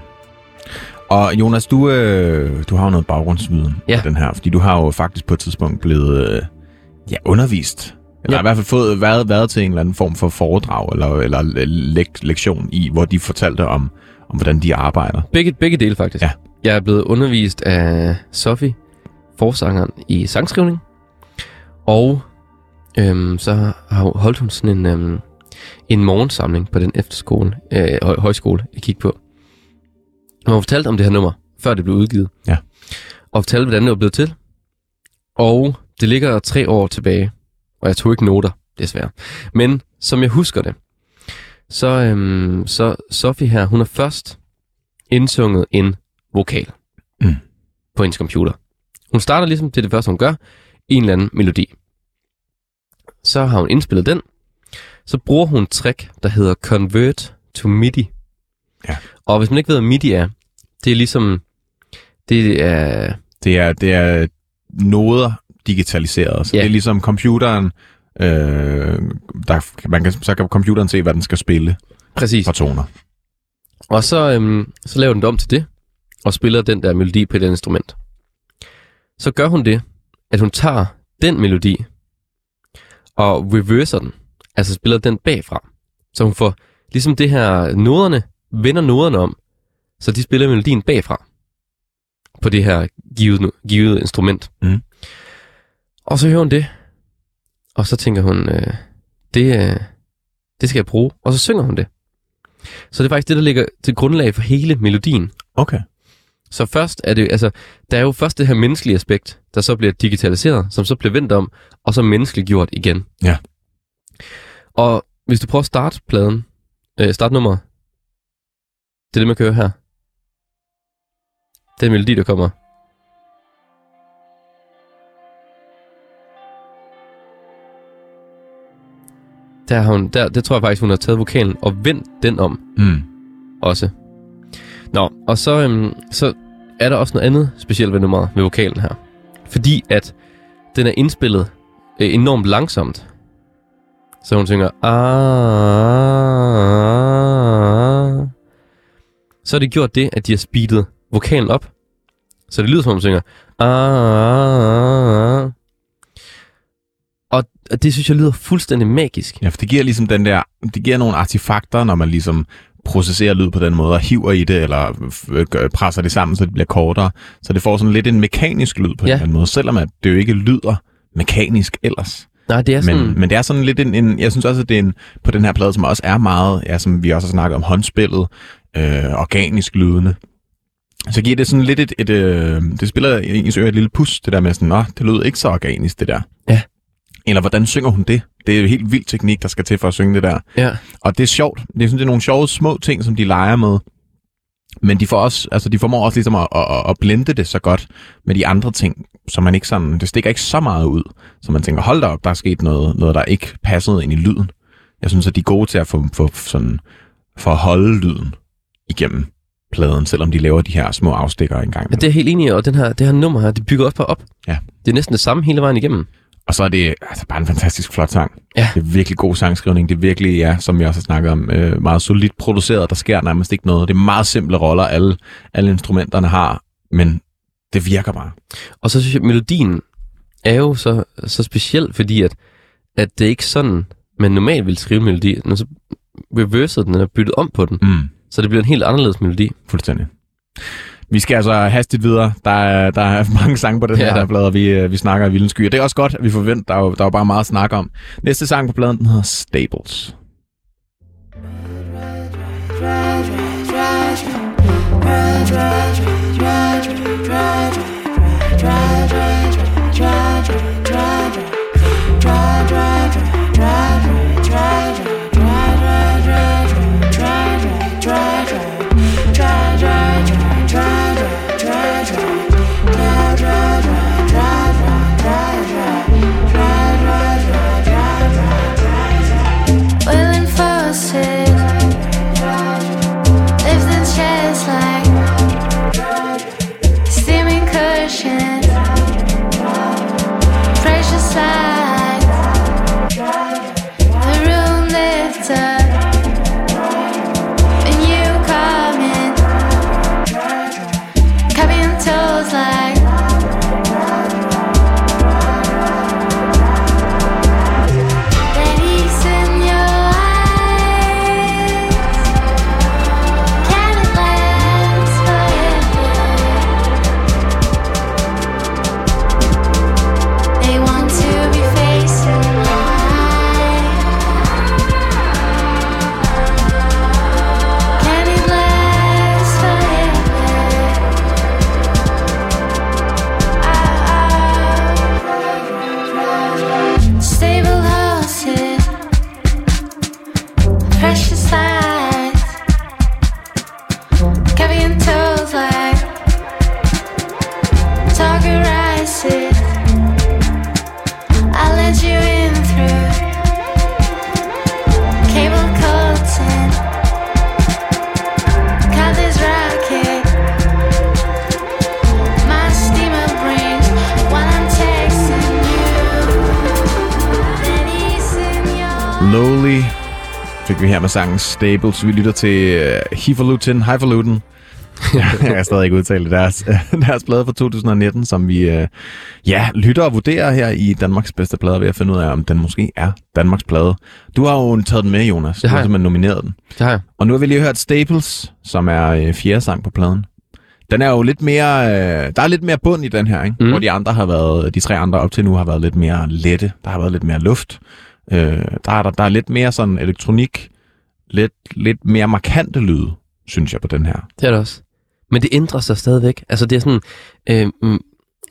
Og Jonas, du, øh, du har jo noget baggrundsviden Ja. den her, fordi du har jo faktisk på et tidspunkt blevet øh, ja, undervist. Eller Ja. i hvert fald fået, været, været til en eller anden form for foredrag eller, eller lek- lektion i, hvor de fortalte om, om hvordan de arbejder. Begge, begge dele, faktisk. Ja. Jeg er blevet undervist af Sofie, forsangeren i sangskrivning. Og øhm, så har holdt hun sådan en, øhm, en morgensamling på den efterskole, øh, høj, højskole, jeg kiggede på. Og hun fortalte om det her nummer, før det blev udgivet. Ja. Og fortalte, hvordan det var blevet til. Og det ligger tre år tilbage, og jeg tog ikke noter, desværre. Men som jeg husker det, så, øhm, så Sofie her, hun har først indsunget en vokal Mm. på hendes computer. Hun starter ligesom, det er det første, hun gør, en eller anden melodi. Så har hun indspillet den. Så bruger hun et trick, der hedder Convert to MIDI. Ja. Og hvis man ikke ved, hvad MIDI er, det er ligesom, det er, Det er, det er noder digitaliseret. Så Ja. det er ligesom computeren, øh, der, man kan, så kan computeren se, hvad den skal spille præcis. for toner. Og så, øhm, så laver den det om til det, og spiller den der melodi på et instrument. Så gør hun det, at hun tager den melodi, og reverser den, altså spiller den bagfra. Så hun får ligesom det her, noderne, vender noderne om, så de spiller melodien bagfra, på det her givet, givet instrument. Mhm. Og så hører hun det, og så tænker hun, øh, det, øh, det skal jeg bruge, og så synger hun det. Så det er faktisk det, der ligger til grundlag for hele melodien. Okay. Så først er det, altså, der er jo først det her menneskelige aspekt, der så bliver digitaliseret, som så bliver vendt om, og så menneskeligt gjort igen. Ja. Og hvis du prøver at starte pladen, øh, starte nummeret, det er det, man kører her. Den melodi, der kommer. Der har hun, der, det tror jeg faktisk, hun har taget vokalen og vendt den om Mm. også. Nå, og så, øhm, så er der også noget andet specielt ved nummeret, ved vokalen her. Fordi at den er indspillet øh, enormt langsomt. Så hun synger ah, Så har de gjort det, at de har speedet vokalen op. Så det lyder som om hun synger ah, Og det synes jeg lyder fuldstændig magisk. Ja, for det giver ligesom den der, det giver nogle artefakter, når man ligesom processerer lyd på den måde, og hiver i det, eller presser det sammen, så det bliver kortere. Så det får sådan lidt en mekanisk lyd på Ja. en eller anden måde, selvom at det jo ikke lyder mekanisk ellers. Nej, det er sådan... Men, men det er sådan lidt en, en, jeg synes også, at det er en, på den her plade, som også er meget, ja, som vi også har snakket om, håndspillet, øh, organisk lydende. Så giver det sådan lidt et, et øh, det spiller i ens øre et lille pus, det der med sådan, nå, det lød ikke så organisk, det der. Ja. Eller hvordan synger hun det? Det er jo helt vild teknik, der skal til for at synge det der. Ja. Og det er sjovt. Jeg synes, det er nogle sjove små ting, som de leger med. Men de får også, altså de formår også ligesom at, at, at blende det så godt med de andre ting, så man ikke sådan, det stikker ikke så meget ud, så man tænker, hold da op, der er sket noget, noget der ikke passede ind i lyden. Jeg synes, at de er gode til at få, få sådan, for at holde lyden igennem pladen, selvom de laver de her små afstikker engang. Ja, det er helt enig og den her, det her nummer her, det bygger også bare op. Ja. Det er næsten det samme hele vejen igennem. Og så er det altså bare en fantastisk flot sang. Ja. Det er virkelig god sangskrivning. Det er virkelig, ja, som vi også har snakket om, øh, meget solidt produceret. Der sker nærmest ikke noget. Det er meget simple roller, alle, alle instrumenterne har, men det virker bare. Og så synes jeg, melodien er jo så, så speciel, fordi at, at det er ikke sådan, man normalt vil skrive melodi. Når så reverset den, eller byttet om på den, Mm. så det bliver en helt anderledes melodi. Fuldstændig. Vi skal altså hastigt videre. Der er, der er mange sange på den Ja, her der. plade, og vi, øh, vi snakker i Vildens Sky. Og det er også godt, at vi forventer. Der er jo, der er jo bare meget at snakke om. Næste sang på pladen, den hedder Stables. Willing sangen Stables. Vi lytter til uh, Hifalutin, Hifalutin. <laughs> jeg kan stadig ikke udtale. Deres, <laughs> deres plade fra 2019, som vi uh, ja, lytter og vurderer her i Danmarks bedste plade, ved at finde ud af, om den måske er Danmarks plade. Du har jo taget den med, Jonas. Det har du har jeg. nomineret den. Det har jeg. Og nu har vi lige hørt Staples, som er uh, fjerde sang på pladen. Den er jo lidt mere, øh, der er lidt mere bund i den her, ikke? Mm. hvor de andre har været, de tre andre op til nu har været lidt mere lette. Der har været lidt mere luft. Øh, der, er, der, der er lidt mere sådan elektronik, lidt, lidt mere markante lyde, synes jeg på den her. Det er det også. Men det ændrer sig stadigvæk. Altså det er sådan øh, mm,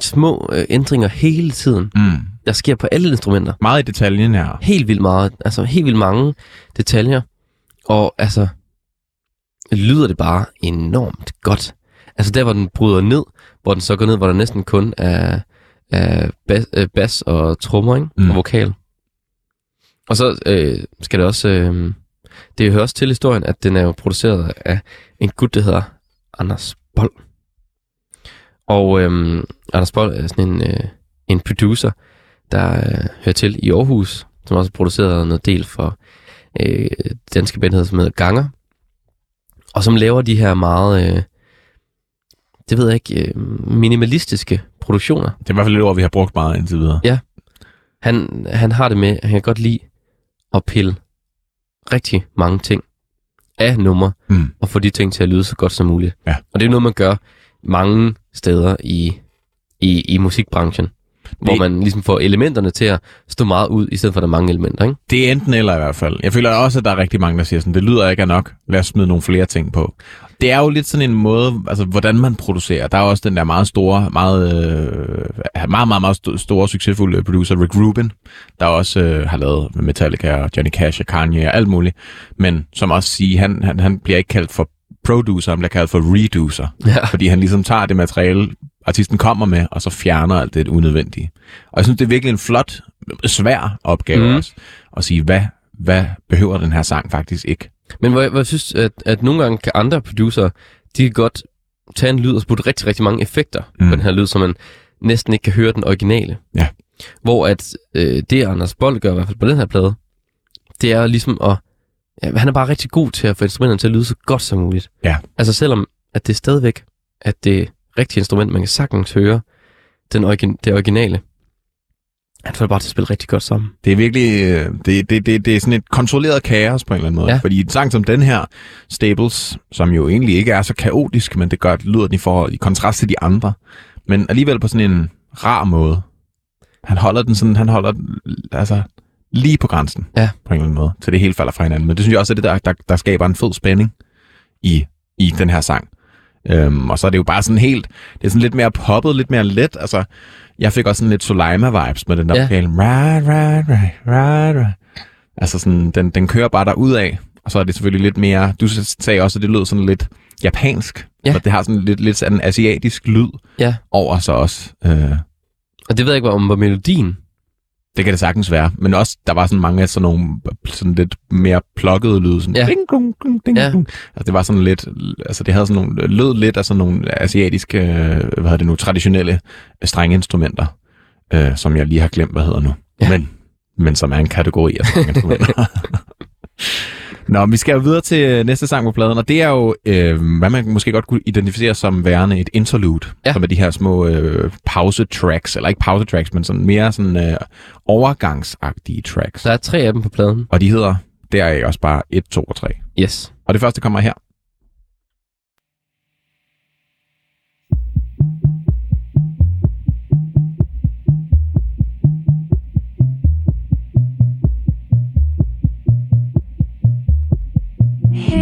små øh, ændringer hele tiden, Mm. der sker på alle instrumenter. Meget i detaljen her. Helt vildt meget. Altså helt vildt mange detaljer. Og altså, lyder det bare enormt godt. Altså der, hvor den bryder ned, hvor den så går ned, hvor der næsten kun er, er bas, øh, bas og trommer, ikke? Mm. Og vokal. Og så øh, skal det også... Øh, det hører også til historien, at den er jo produceret af en gut, der hedder Anders Bold. Og øh, Anders Bold er sådan en, øh, en producer, der øh, hører til i Aarhus, som også har produceret noget del for øh, danske band, som hedder Ganger. Og som laver de her meget, øh, det ved jeg ikke, øh, minimalistiske produktioner. Det er i hvert fald et ord, vi har brugt meget indtil videre. Han, han har det med, han kan godt lide at pille rigtig mange ting af numre, Mm. og få de ting til at lyde så godt som muligt. Ja. Og det er noget, man gør mange steder i, i, i musikbranchen, hvor Det- man ligesom får elementerne til at stå meget ud, i stedet for at der er mange elementer, ikke? Det er enten eller i hvert fald. Jeg føler også, at der er rigtig mange, der siger sådan, det lyder ikke nok. Lad os smide nogle flere ting på. Det er jo lidt sådan en måde, altså hvordan man producerer. Der er også den der meget store, meget, øh, meget, meget, meget st- store, succesfulde producer, Rick Rubin, der også øh, har lavet Metallica og Johnny Cash og Kanye og alt muligt. Men som også siger, han, han, han bliver ikke kaldt for producer, han bliver kaldt for reducer. Ja. Fordi han ligesom tager det materiale, artisten kommer med, og så fjerner alt det unødvendige. Og jeg synes, det er virkelig en flot, svær opgave mm. også, at sige, hvad, hvad behøver den her sang faktisk ikke? Men hvor jeg, hvor jeg synes, at, at nogle gange kan andre producer, de kan godt tage en lyd og putte rigtig, rigtig mange effekter. Mm. på den her lyd, så man næsten ikke kan høre den originale. Ja. Hvor at øh, det, Anders Bold gør i hvert fald på den her plade, det er ligesom at... Ja, han er bare rigtig god til at få instrumenterne til at lyde så godt som muligt. Ja. Altså selvom at det er stadigvæk, at det rigtige instrument, man kan sagtens høre den origin, det originale. Han får bare til at spille rigtig godt sammen. Det er virkelig, øh, det, det, det, det er sådan et kontrolleret kaos på en eller anden måde. Ja. Fordi en sang som den her, Stables, som jo egentlig ikke er så kaotisk, men det gør, at lyder den i, forhold, i kontrast til de andre. Men alligevel på sådan en rar måde. Han holder den sådan, han holder den, altså lige på grænsen. Ja. På en eller anden måde. Så det hele falder fra hinanden. Men det synes jeg også er det, der, der, der skaber en fed spænding. i, i den her sang. Øhm, og så er det jo bare sådan helt, det er sådan lidt mere poppet, lidt mere let. Altså, jeg fik også sådan lidt Soleima-vibes med den der Ja. vokal. Right, right, right, right, right. Altså sådan, den, den kører bare der ud af. Og så er det selvfølgelig lidt mere, du sagde også, at det lød sådan lidt japansk. Ja. Og det har sådan lidt, lidt sådan en asiatisk lyd Ja, over sig også. Øh, og det ved jeg ikke, om var melodien. Det kan det sagtens være. Men også, der var sådan mange af sådan nogle sådan lidt mere plukkede lyde. Sådan Ja. ding, ding, ding, ding, Ja. ding. Altså, det var sådan lidt, altså det havde sådan nogle, lød lidt af sådan nogle asiatiske, hvad hedder det nu, traditionelle strengeinstrumenter, øh, som jeg lige har glemt, hvad hedder nu. Ja. Men, men som er en kategori af strengeinstrumenter. <laughs> Nå, vi skal jo videre til øh, næste sang på pladen, og det er jo, øh, hvad man måske godt kunne identificere som værende et interlude, Ja. som er de her små øh, pause-tracks, eller ikke pause-tracks, men sådan mere sådan øh, overgangsagtige tracks. Der er tre af dem på pladen. Og de hedder, der er også bare 1, 2 og 3. Yes. Og det første kommer her.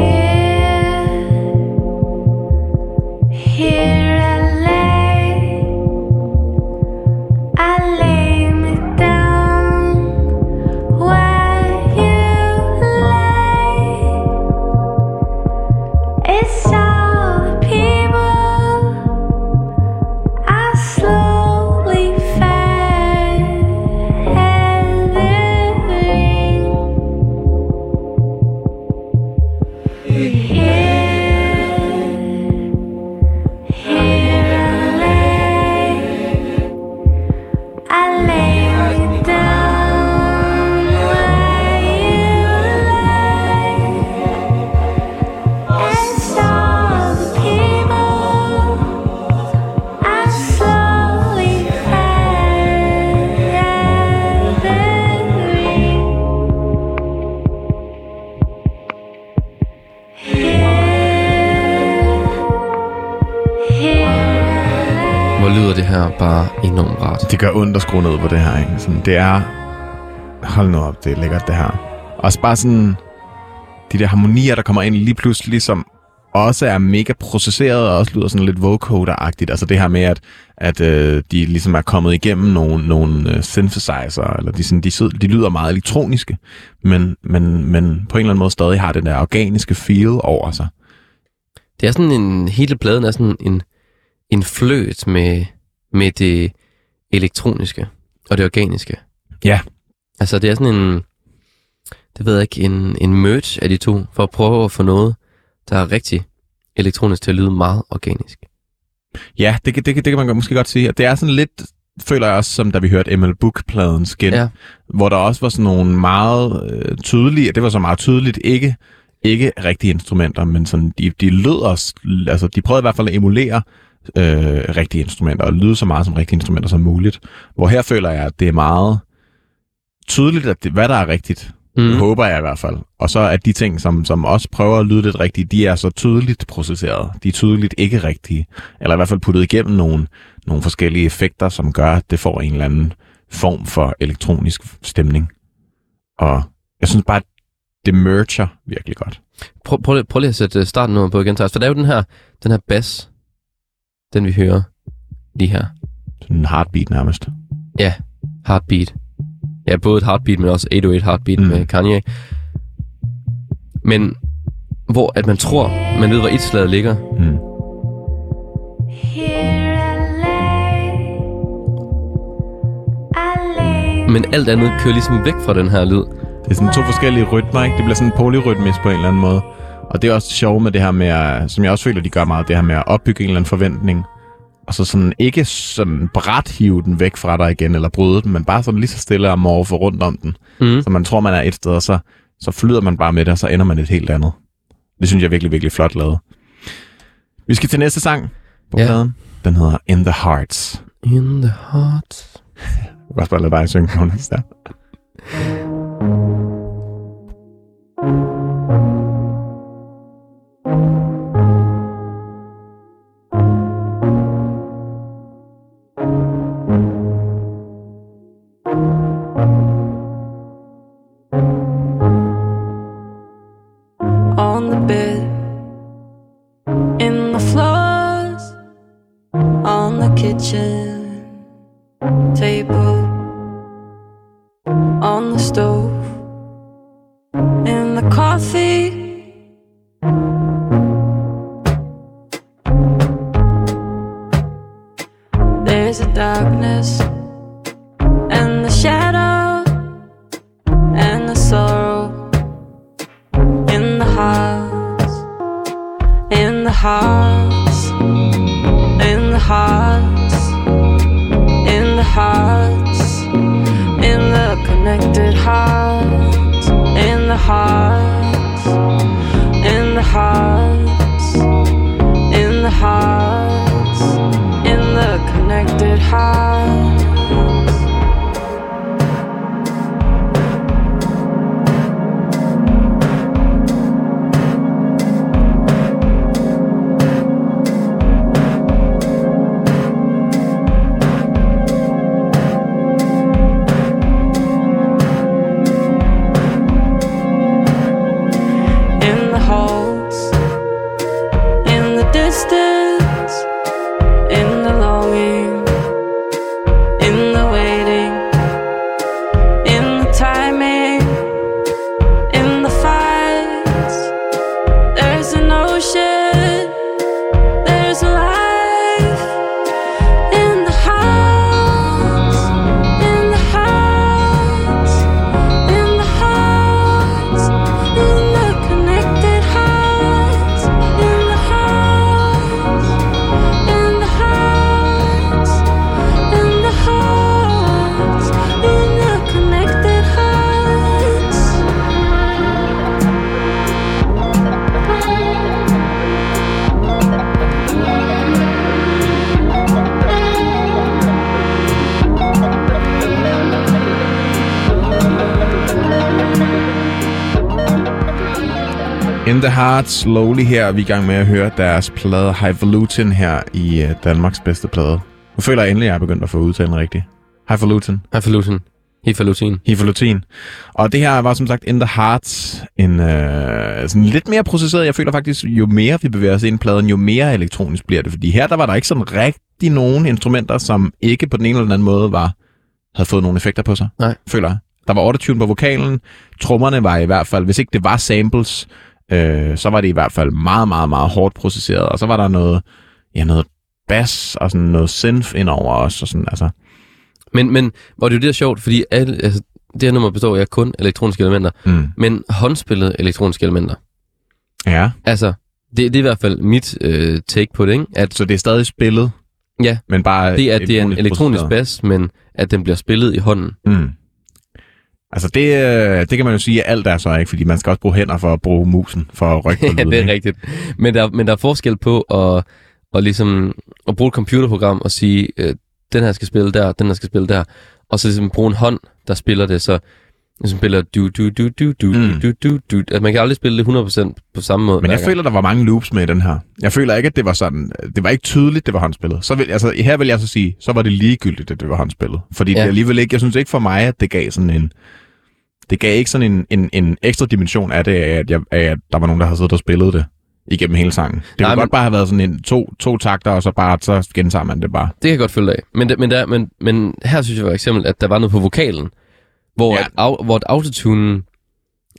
Yeah. Det gør ondt at skrue ned på det her, ikke? Sådan, det er... Hold nu op, det er lækkert, det her. Også bare sådan... De der harmonier, der kommer ind lige pludselig, som også er mega processeret, og også lyder sådan lidt vocoder-agtigt. Altså det her med, at, at øh, de ligesom er kommet igennem nogle, nogle øh, synthesizer, eller de, sådan, de, sidder, de lyder meget elektroniske, men, men, men på en eller anden måde stadig har den der organiske feel over sig. Det er sådan en... Hele pladen er sådan en, en fløt med, med det elektroniske og det organiske. Ja. Altså, det er sådan en... Det ved jeg ikke, en, en merge af de to, for at prøve at få noget, der er rigtig elektronisk til at lyde meget organisk. Ja, det, kan- det, det kan man måske godt sige. Og Det er sådan lidt, føler jeg også, som da vi hørte ML Book-pladen Skin, Ja. hvor der også var sådan nogle meget øh, tydelige, det var så meget tydeligt, ikke, ikke rigtige instrumenter, men sådan, de, de lød os, altså de prøvede i hvert fald at emulere øh, rigtige instrumenter, og lyde så meget som rigtige instrumenter som muligt. Hvor her føler jeg, at det er meget tydeligt, at det, hvad der er rigtigt, Mm. håber jeg i hvert fald. Og så at de ting, som, som også prøver at lyde lidt rigtigt, de er så tydeligt processeret. De er tydeligt ikke rigtige. Eller i hvert fald puttet igennem nogle, nogle forskellige effekter, som gør, at det får en eller anden form for elektronisk stemning. Og jeg synes bare, at det merger virkelig godt. Prøv, prøv, lige- prøv lige at sætte øh, starten på igen, Thijs. For der er jo den her, den her bass, den vi hører lige her. Sådan en heartbeat nærmest. Ja, Heartbeat. Ja, både et heartbeat, men også 808 Heartbeat mm. Med Kanye. Men hvor at man tror, man ved, hvor et slaget ligger. Mm. Men alt andet kører ligesom væk fra den her lyd. Det er sådan to forskellige rytmer, ikke? Det bliver sådan polyrytmisk på en eller anden måde. Og det er også det sjove med det her med, som jeg også føler, de gør meget, det her med at opbygge en eller anden forventning. Og så sådan ikke sådan bræt hive den væk fra dig igen, eller bryde den, men bare sådan lige så stille og morfe rundt om den. Mm. Så man tror, man er et sted, og så, så flyder man bare med det, og så ender man et helt andet. Det synes jeg er virkelig, virkelig flot lavet. Vi skal til næste sang på ja. pladen. Den hedder In the Hearts. In the heart. Jeg <laughs> vil også bare lade dig synge, Jonas, der. Heart Slowly her er vi i gang med at høre deres plade Highfalutin her i uh, Danmarks bedste plade. Nu føler jeg endelig, at jeg er begyndt at få udtalen rigtigt. Highfalutin. Highfalutin. Hifalutin. Hifalutin. Og det her var som sagt In the Heart en øh, sådan lidt mere processeret. Jeg føler faktisk, jo mere vi bevæger os ind i pladen, jo mere elektronisk bliver det. Fordi her der var der ikke sådan rigtig nogen instrumenter, som ikke på den ene eller den anden måde var, havde fået nogle effekter på sig. Nej. Føler jeg. Der var autotune på vokalen. Trommerne var i hvert fald, hvis ikke det var samples, øh, så var det i hvert fald meget, meget, meget hårdt processeret. Og så var der noget, ja, noget bass og sådan noget synth indover os. Og sådan, altså. Men, men hvor det er jo det, der er sjovt, fordi alle, altså, det her nummer består af kun elektroniske elementer, Mm. men håndspillede elektroniske elementer. Ja, Altså, det, det er i hvert fald mit øh, take på det, ikke? At så det er stadig spillet, ja, men bare det er, at det er en elektronisk bas, men at den bliver spillet i hånden. Mm. Altså det, øh, det kan man jo sige, at alt er så ikke, fordi man skal også bruge hænder for at bruge musen, for at rykke <laughs> på Ja, det er ikke? rigtigt. Men der, men der er forskel på at, at, ligesom, at bruge et computerprogram og sige, øh, den her skal spille der, den her skal spille der, og så ligesom bruge en hånd, der spiller det, så ligesom spiller du, du, du, du, du, Mm. du, du, du. Altså, man kan aldrig spille det 100% på samme måde. Men jeg føler, der var mange loops med i den her. Jeg føler ikke, at det var sådan... Det var ikke tydeligt, det var håndspillet. Så vil, altså, her vil jeg så sige, så var det ligegyldigt, at det var håndspillet. Fordi. Ja. det alligevel ikke... Jeg synes ikke for mig, at det gav sådan en... Det gav ikke sådan en, en, en ekstra dimension af det, at, jeg, af at der var nogen, der havde siddet og spillet det igennem hele sangen. Det Nej, kunne men- godt bare have været sådan en to, to takter, og så bare så gentager man det bare. Det kan jeg godt følge af. Men, men, der, men, men her synes jeg for eksempel, at der var noget på vokalen, hvor, Ja. at, au, hvor at autotune,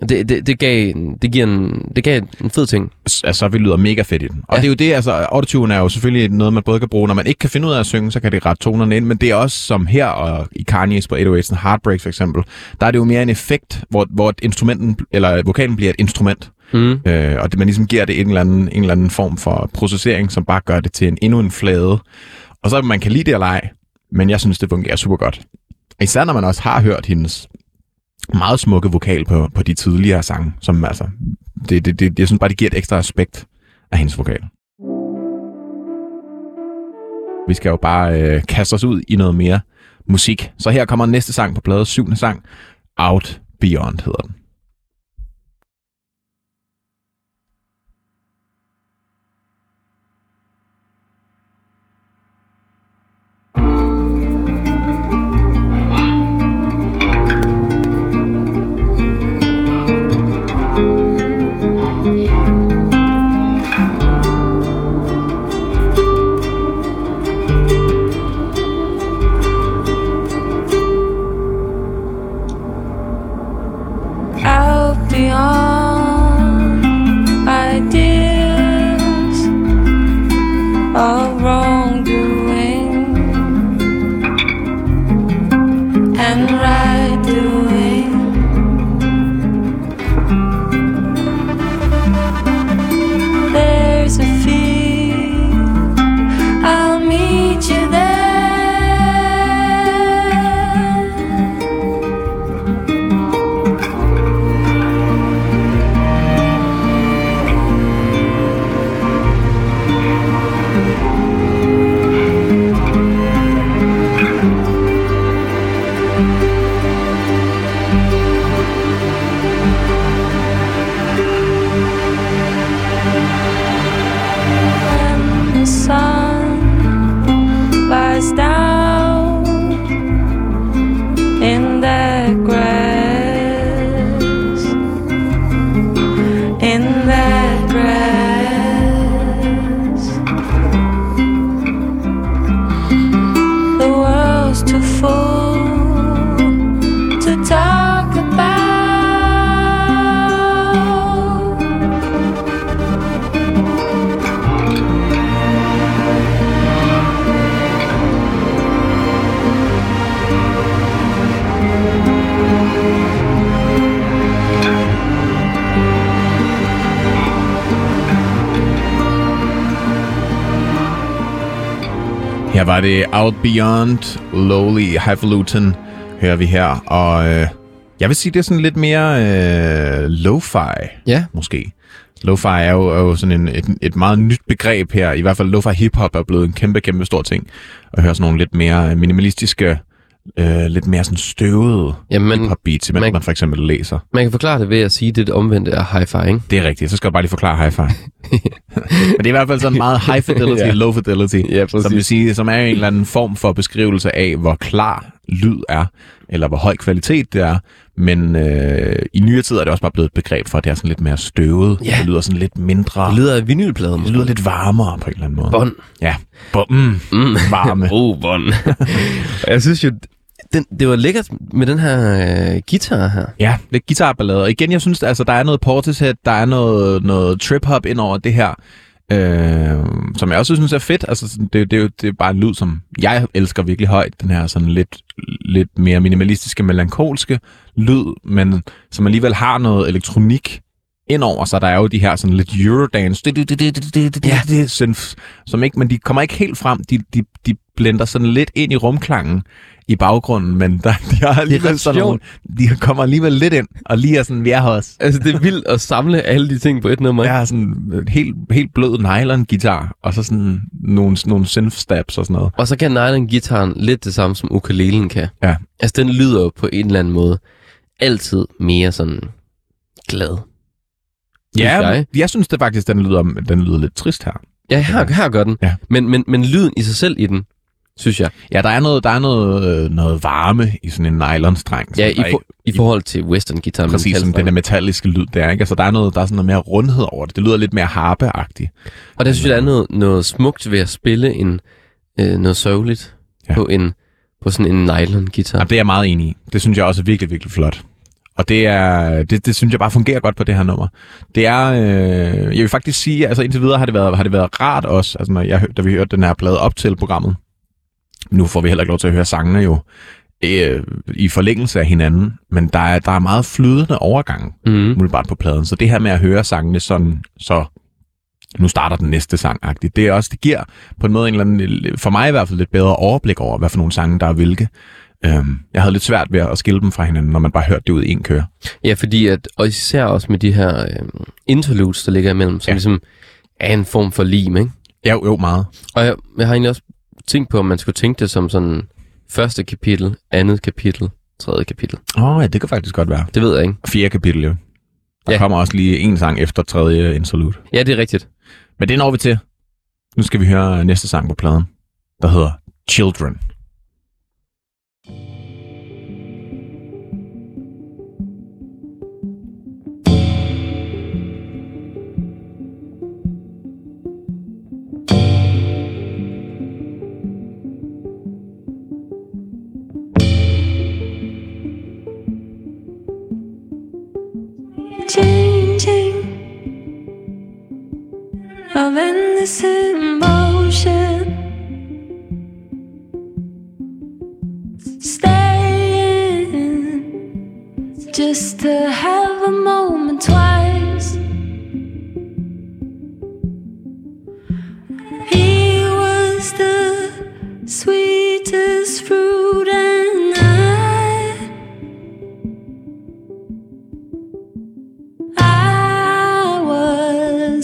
det, det, det, gav, det, giver en, det gav en fed ting. altså, vi lyder mega fedt i den. Og ja. Det er jo det, altså, autotune er jo selvfølgelig noget, man både kan bruge, når man ikke kan finde ud af at synge, så kan det rette tonerne ind, men det er også som her, og i Kanye's på 808's Heartbreak for eksempel, der er det jo mere en effekt, hvor, hvor instrumenten, eller vokalen bliver et instrument, Mm. øh, og det, man ligesom giver det en eller, anden, en eller anden form for processering, som bare gør det til en endnu en flade. Og så man kan lide det eller ej, men jeg synes, det fungerer super godt. Især når man også har hørt hendes meget smukke vokal på, på de tidligere sange, som altså, det, det, det, jeg synes bare, det giver et ekstra aspekt af hendes vokal. Vi skal jo bare øh, kaste os ud i noget mere musik. Så her kommer næste sang på plade, syvende sang, Out Beyond hedder den. Var det Out Beyond Lowly Highfalutin, hører vi her. Og øh, jeg vil sige, det er sådan lidt mere øh, lo-fi, Ja, måske. Lo-fi er jo, er jo sådan en, et, et meget nyt begreb her. I hvert fald lo-fi hip-hop er blevet en kæmpe, kæmpe stor ting. Og høre sådan nogle lidt mere minimalistiske, øh, lidt mere sådan støvede Jamen, hip-hop beats, imens man- man for eksempel læser. man kan forklare det ved at sige, at det, omvendte er hi-fi, ikke? Det er rigtigt. Så skal jeg bare lige forklare hi-fi. <laughs> Men det er i hvert fald sådan meget high fidelity <laughs> Ja. og low fidelity. Ja, præcis. som vil sige, som er en eller anden form for beskrivelse af, hvor klar lyd er, eller hvor høj kvalitet det er. Men øh, i nyere tid er det også bare blevet et begreb for, at det er sådan lidt mere støvet. Ja. Det lyder sådan lidt mindre. Det lyder af vinylpladen. det lyder lidt varmere på en eller anden måde. Bånd. Ja. Bo, mm, Mm. varme. <laughs> oh, bånd. <laughs> Jeg synes jo, den, det var lækkert med den her øh, guitar her. Ja, lidt guitarballade. Og igen, jeg synes, altså, der er noget Portishead, der er noget, noget trip-hop ind over det her, øh, som jeg også synes er fedt. Altså, det, det, er det er bare en lyd, som jeg elsker virkelig højt. Den her sådan lidt, lidt mere minimalistiske, melankolske lyd, men som alligevel har noget elektronik ind over sig. Der er jo de her sådan lidt Eurodance Ja. synths, som ikke, men de kommer ikke helt frem. De, de, de blender sådan lidt ind i rumklangen i baggrunden, men der, de har alligevel sådan nogle, de kommer alligevel lidt ind, og lige er sådan, vi er her også. Altså, det er vildt at samle alle de ting på et nummer. Jeg har sådan en helt, helt blød nylon-guitar, og så sådan nogle, nogle synth-stabs og sådan noget. Og så kan nylon-gitaren lidt det samme, som ukulelen kan. Ja. Altså, den lyder jo på en eller anden måde altid mere sådan glad. Ja, jeg. jeg. jeg synes det faktisk, den lyder, den lyder lidt trist her. Ja, her, her gør den. Ja. Men, men, men lyden i sig selv i den, synes jeg. Ja, der er noget, der er noget, øh, noget varme i sådan en nylon-streng. Ja, i, for, i forhold til western-gitaren. med Præcis, som den der metalliske lyd der, ikke? Altså, der er, noget, der er sådan noget mere rundhed over det. Det lyder lidt mere harpeagtigt. Og der synes jeg, der er noget, noget smukt ved at spille en, øh, noget sørgeligt Ja. på, en, på sådan en nylon-guitar. Ja, det er jeg meget enig i. Det synes jeg også er virkelig, virkelig flot. Og det, er, det, det synes jeg bare fungerer godt på det her nummer. Det er, øh, jeg vil faktisk sige, altså indtil videre har det været, har det været rart også, altså når jeg, da vi hørte den her plade op til programmet. Nu får vi heller ikke lov til at høre sangene jo øh, i forlængelse af hinanden, men der er, der er meget flydende overgang Mm. umiddelbart på pladen. Så det her med at høre sangene sådan, så nu starter den næste sang -agtigt. Det er også, det giver på en måde en eller anden, for mig i hvert fald lidt bedre overblik over, hvad for nogle sange, der er hvilke. Øhm, jeg havde lidt svært ved at skille dem fra hinanden, når man bare hørte det ud i en køre. Ja, fordi at, og især også med de her øh, interludes, der ligger imellem, som Ja. ja. ligesom er en form for lim, ikke? Ja, jo, jo meget. Og jeg, jeg har egentlig også tænkt på, om man skulle tænke det som sådan første kapitel, andet kapitel, tredje kapitel. Åh oh, ja, det kan faktisk godt være. Det ved jeg ikke. Fjerde kapitel jo. Der Ja. kommer også lige en sang efter tredje interlude. Ja, det er rigtigt. Men det når vi til. Nu skal vi høre næste sang på pladen, der hedder Children.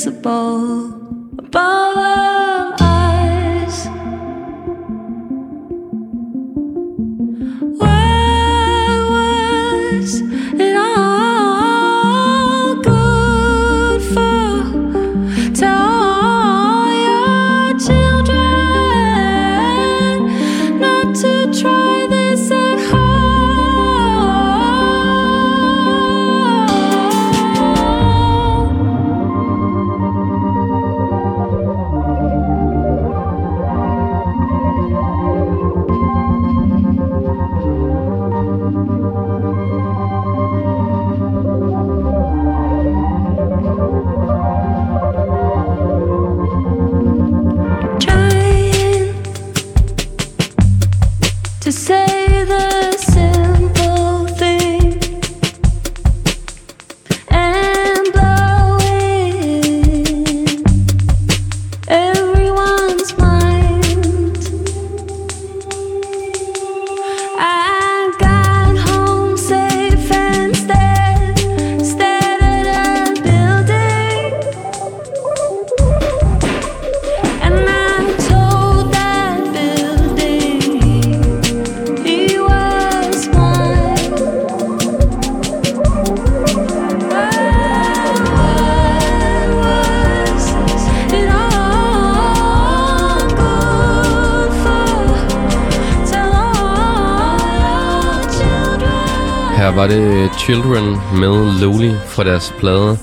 Was a bowl above plade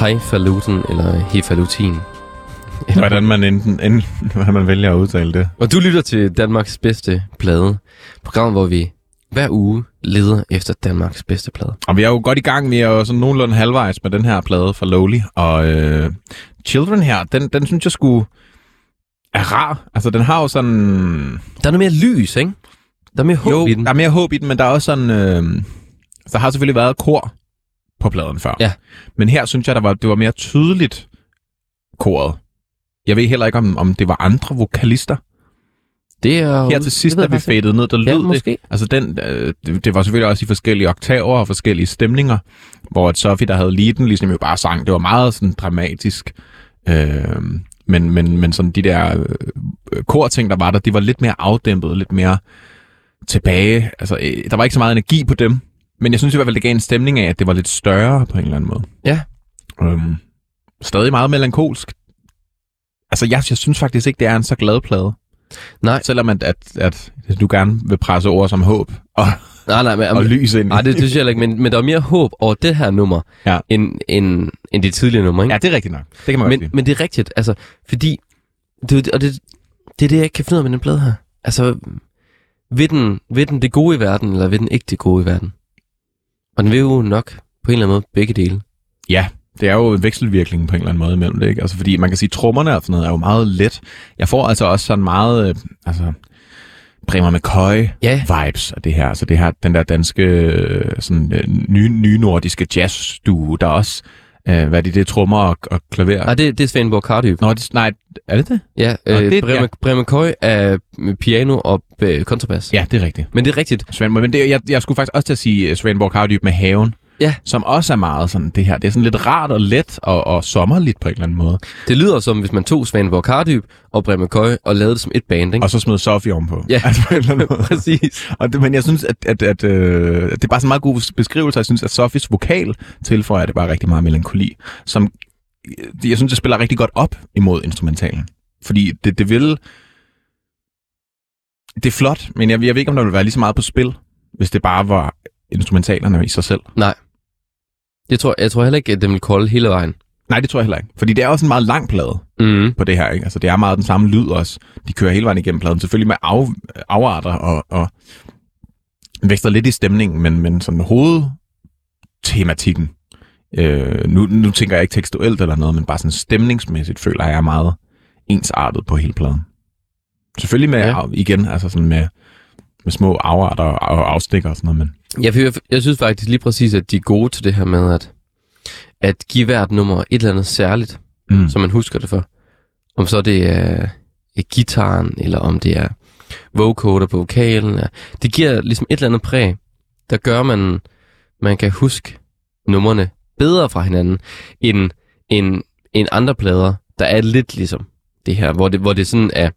Highfalutin eller Hifalutin. <laughs> Hvordan man, enten, enten, hvordan man vælger at udtale det. Og du lytter til Danmarks bedste plade. Program, hvor vi hver uge leder efter Danmarks bedste plade. Og vi er jo godt i gang. Vi er jo sådan nogenlunde halvvejs med den her plade fra Lowly. Og øh, Children her, den, den synes jeg skulle er rar. Altså, den har jo sådan... Der er noget mere lys, ikke? Der er mere håb jo, i den. der er mere håb i den, men der er også sådan... Øh, der har selvfølgelig været kor på pladen før. Ja. Men her synes jeg, der var, det var mere tydeligt koret. Jeg ved heller ikke, om, om det var andre vokalister. Det er Her til sidst, da vi fadede ned, der ikke. Ja, lød det. måske. Altså, den, øh, det, det var selvfølgelig også i forskellige oktaver og forskellige stemninger, hvor at Sofie, der havde leaden, ligesom jo bare sang. Det var meget sådan dramatisk. Øh, men, men, men sådan de der øh, korting, der var der, de var lidt mere afdæmpet, lidt mere tilbage. Altså, øh, der var ikke så meget energi på dem. Men jeg synes i hvert fald, det gav en stemning af, at det var lidt større på en eller anden måde. Ja. Øhm, stadig meget melankolsk. Altså, jeg, jeg synes faktisk ikke, det er en så glad plade. Nej. Selvom at, at, at du gerne vil presse ord som håb og, Nej, nej, men, og lys ind. nej, det, det synes jeg heller ikke, men, men der er mere håb over det her nummer, Ja. end, end, end de tidligere numre, ikke? Ja, det er rigtigt nok. Det kan man men, sige. men det er rigtigt, altså, fordi, det, og det, det er det, jeg ikke kan finde ud af med den plade her. Altså, vil den, vil den det gode i verden, eller vil den ikke det gode i verden? Og den vil jo nok på en eller anden måde begge dele. Ja, det er jo vekselvirkning på en eller anden måde imellem det, ikke? Altså, fordi man kan sige, trommerne og sådan noget er jo meget let. Jeg får altså også sådan meget, øh, altså, Bremer McCoy Ja. vibes af det her. Altså det her, den der danske, øh, sådan, øh, nye, nye nordiske jazzstue, der er også, øh, hvad er det, det er trommer og, og klaver. Nej, det, det er Svendborg Cardyb. Nå, det, nej, er det det? Ja, Nå, øh, det- Bremer, ja. Bremer Køj er piano og øh, kontrabas. Ja, det er rigtigt. Men det er rigtigt. Svendborg, men det, jeg, jeg skulle faktisk også til at sige øh, Svendborg Cardyb med haven. Ja. Som også er meget sådan det her. Det er sådan lidt rart og let og, og sommerligt på en eller anden måde. Det lyder som, hvis man tog Svendborg Cardyb og Bremer Køj og lavede det som et band, ikke? Og så smed Sofie ovenpå. Ja, <laughs> altså, på en eller anden <laughs> måde. præcis. Og det, men jeg synes, at, at, at øh, det er bare sådan en meget god beskrivelse. Jeg synes, at Sofies vokal tilføjer det bare rigtig meget melankoli, som øh, jeg synes, det spiller rigtig godt op imod instrumentalen. Fordi det, det vil... Det er flot, men jeg, jeg ved ikke, om der vil være lige så meget på spil, hvis det bare var instrumentalerne i sig selv. Det tror, jeg tror heller ikke, at den vil kolde hele vejen. Nej, det tror jeg heller ikke. Fordi det er også en meget lang plade Mm. på det her. Ikke? Altså, det er meget den samme lyd også. De kører hele vejen igennem pladen. Selvfølgelig med af, afarter og, og vækster lidt i stemningen, men, men sådan hovedtematikken. Øh, nu, nu tænker jeg ikke tekstuelt eller noget, men bare sådan stemningsmæssigt føler jeg er meget ensartet på hele pladen. Selvfølgelig med, Ja. ja. igen, altså sådan med, med små afarter og afstikker og sådan noget, men Jeg, jeg, jeg synes faktisk lige præcis, at de er gode til det her med at, at give hvert nummer et eller andet særligt, mm. så man husker det for. Om så det er, er gitaren, eller om det er vocoder på vokalen. Ja. Det giver ligesom et eller andet præg, der gør, man, man kan huske numrene bedre fra hinanden, end, end, end andre plader, der er lidt ligesom det her, hvor det, hvor det sådan er,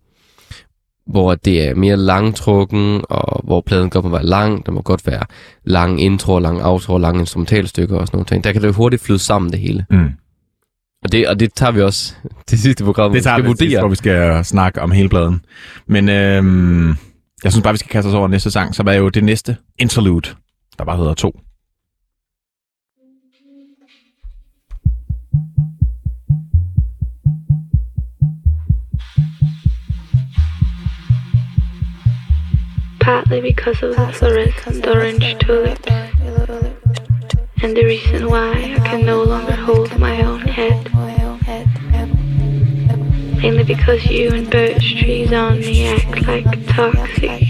hvor det er mere langtrukken, og hvor pladen godt må være lang, der må godt være lang intro, lang outro, lange instrumentalstykker og sådan noget. ting. Der kan det jo hurtigt flyde sammen det hele. Mm. Og det, og det tager vi også <laughs> det sidste program, Det tager vi skal sidst, hvor vurdere. vi skal snakke om hele pladen. Men øhm, jeg synes bare, vi skal kaste os over næste sang, som er jo det næste interlude, der bare hedder to. Partly because of the fluorescent orange tulip, and the reason why I can no longer hold my own head. Mainly because you and birch trees on me act like toxic.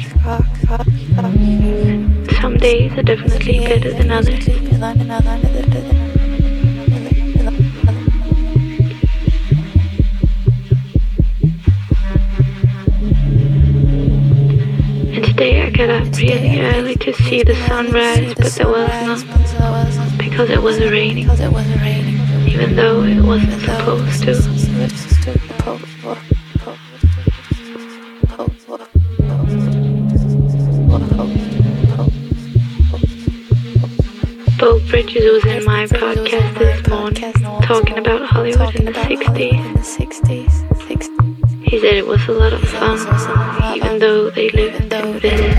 Some days are definitely better than others. Today I got up really early to see the sunrise, but there was none because it was raining, even though it wasn't supposed to. Bo Bridges was in my podcast this morning talking about Hollywood in the 60s. He said it was a lot of fun, even though they lived in Venice.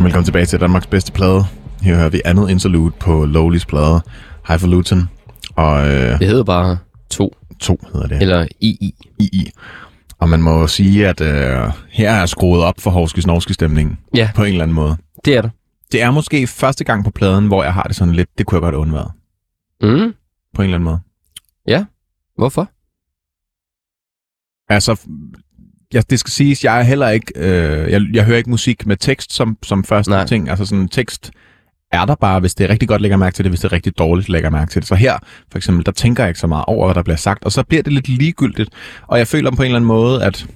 Velkommen tilbage til Danmarks bedste plade. Her hører vi andet interlude på Lowlys plade, Highfalutin. Og, øh, det hedder bare 2. 2 hedder det. Eller II. II. Og man må jo sige, at øh, her er skruet op for Horskis stemningen. Ja. På en eller anden måde. Det er der. Det er måske første gang på pladen, hvor jeg har det sådan lidt, det kunne jeg godt undvære. Mm. På en eller anden måde. Hvorfor? Altså, ja, det skal siges, jeg er heller ikke, øh, jeg, jeg hører ikke musik med tekst som, som første Nej. ting. Altså sådan tekst er der bare, hvis det er rigtig godt, lægger mærke til det, hvis det er rigtig dårligt, lægger mærke til det. Så her, for eksempel, der tænker jeg ikke så meget over, hvad der bliver sagt, og så bliver det lidt ligegyldigt. Og jeg føler på en eller anden måde, at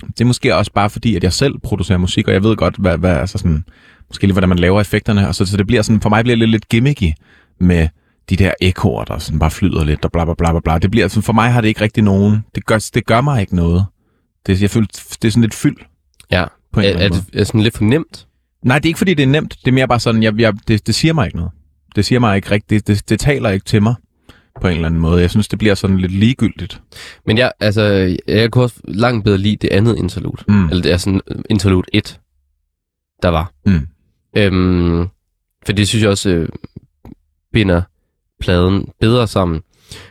det er måske også bare fordi, at jeg selv producerer musik, og jeg ved godt, hvad, hvad altså sådan, måske lige, hvordan man laver effekterne, og så, så det bliver sådan, for mig bliver det lidt, lidt gimmicky med de der ekoer, der sådan bare flyder lidt, og bla bla bla bla bla. Det bliver, sådan, for mig har det ikke rigtig nogen, det gør, det gør mig ikke noget. Det, jeg føler, det er sådan lidt fyld Ja. på en Er, er, det er sådan lidt for nemt? Nej, det er ikke fordi, det er nemt. Det er mere bare sådan, jeg, jeg, det, det siger mig ikke noget. Det siger mig ikke rigtigt. Det, det, det taler ikke til mig på en eller anden måde. Jeg synes, det bliver sådan lidt ligegyldigt. Men jeg, altså, jeg kunne også langt bedre lide det andet interlude. Mm. Eller det er sådan øh, interlude 1, der var. Mm. Øhm, for det synes jeg også øh, binder pladen bedre sammen.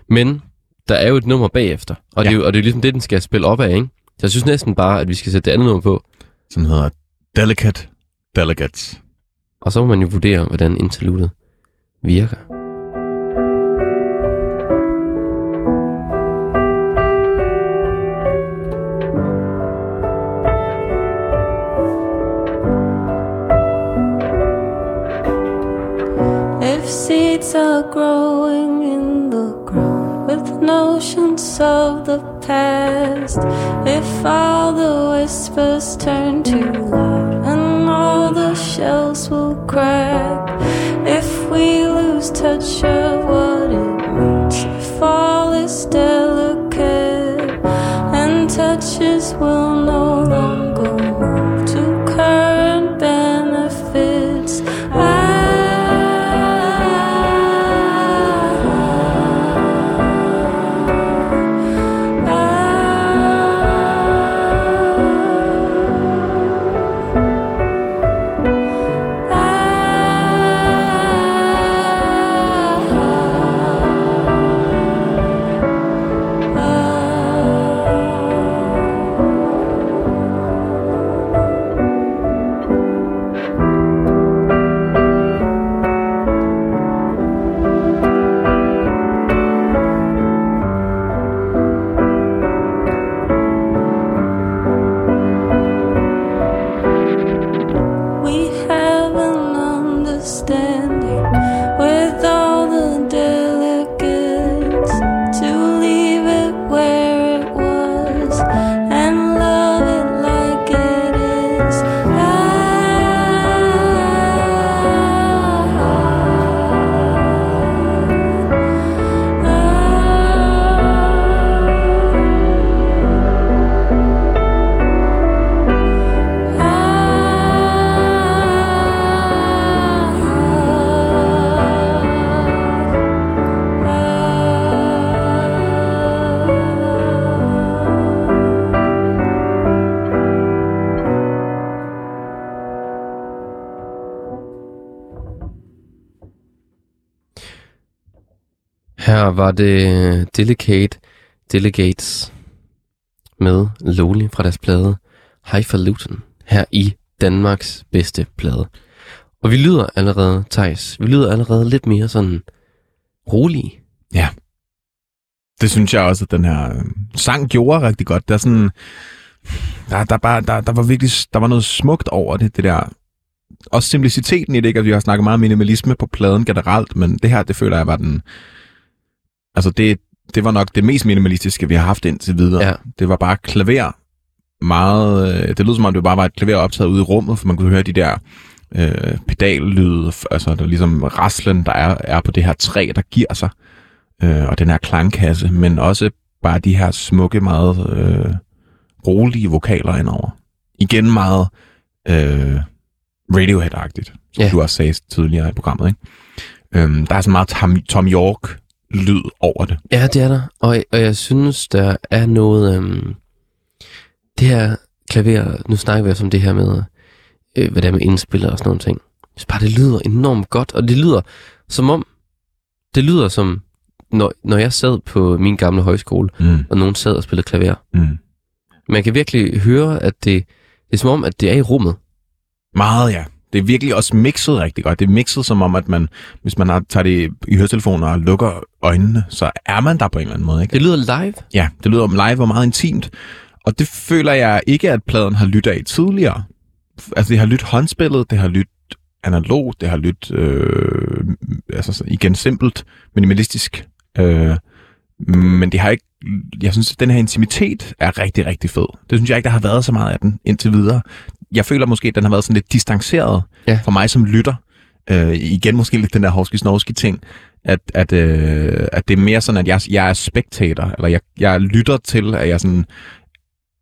Men der er jo et nummer bagefter, og, ja. det, er jo, og det er jo ligesom det, den skal spille op af, ikke? Så jeg synes næsten bare, at vi skal sætte det andet nummer på, Som hedder Delicate Delegates. og så må man jo vurdere, hvordan interludet virker. If seeds are growing in the ground with notions of the past, if all the whispers turn too loud and all the shells will crack, if we lose touch of what it means, if all is delicate and touches will no longer var det Delicate Delegates med Loli fra deres plade Highfalutin her i Danmarks bedste plade. Og vi lyder allerede, Thijs, vi lyder allerede lidt mere sådan rolig. Ja. Det synes jeg også, at den her øh, sang gjorde rigtig godt. Der, er sådan, der, der, bare, der, der var virkelig der var noget smukt over det, det der. Også simpliciteten i det, ikke? Altså, vi har snakket meget minimalisme på pladen generelt, men det her, det føler jeg var den... Altså, det, det var nok det mest minimalistiske, vi har haft indtil videre. Ja. Det var bare klaver. Meget... øh, Det lød som om, det bare var et klaver optaget ude i rummet, for man kunne høre de der øh, pedallyde, altså der er ligesom raslen, der er, er på det her træ, der giver sig øh, og den her klangkasse, men også bare de her smukke, meget øh, rolige vokaler indover. Igen meget øh, Radiohead-agtigt, som Ja. du også sagde tidligere i programmet. Ikke? Øhm, der er sådan meget Tom, Tom York-lyd over det. Ja, det er der. Og, og jeg synes, der er noget... Øhm, det her klaver, nu snakker vi også om det her med øh, hvad det er med indspillet og sådan nogle ting. Jeg synes bare, det lyder enormt godt, og det lyder som om, det lyder som, når, når jeg sad på min gamle højskole, Mm. og nogen sad og spillede klaver. Mm. Man kan virkelig høre, at det, det er som om, at det er i rummet. Meget, ja. Det er virkelig også mixet rigtig godt. Det er mixet som om, at man, hvis man har, tager det i høretelefoner og lukker øjnene, så er man der på en eller anden måde. Ikke? Det lyder live. Ja, det lyder live og meget intimt. Og det føler jeg ikke, at pladen har lyttet af tidligere. Altså, det har lyttet håndspillet, det har lyttet analogt, det har lyttet øh, altså, så igen simpelt, minimalistisk. Øh, men det har ikke... Jeg synes, at den her intimitet er rigtig, rigtig fed. Det synes jeg ikke, der har været så meget af den indtil videre. Jeg føler måske, at den har været sådan lidt distanceret Ja. for mig som lytter. Øh, igen måske lidt den der hovski ting, at, at, øh, at det er mere sådan, at jeg, jeg er spectator, eller jeg, jeg lytter til, at jeg sådan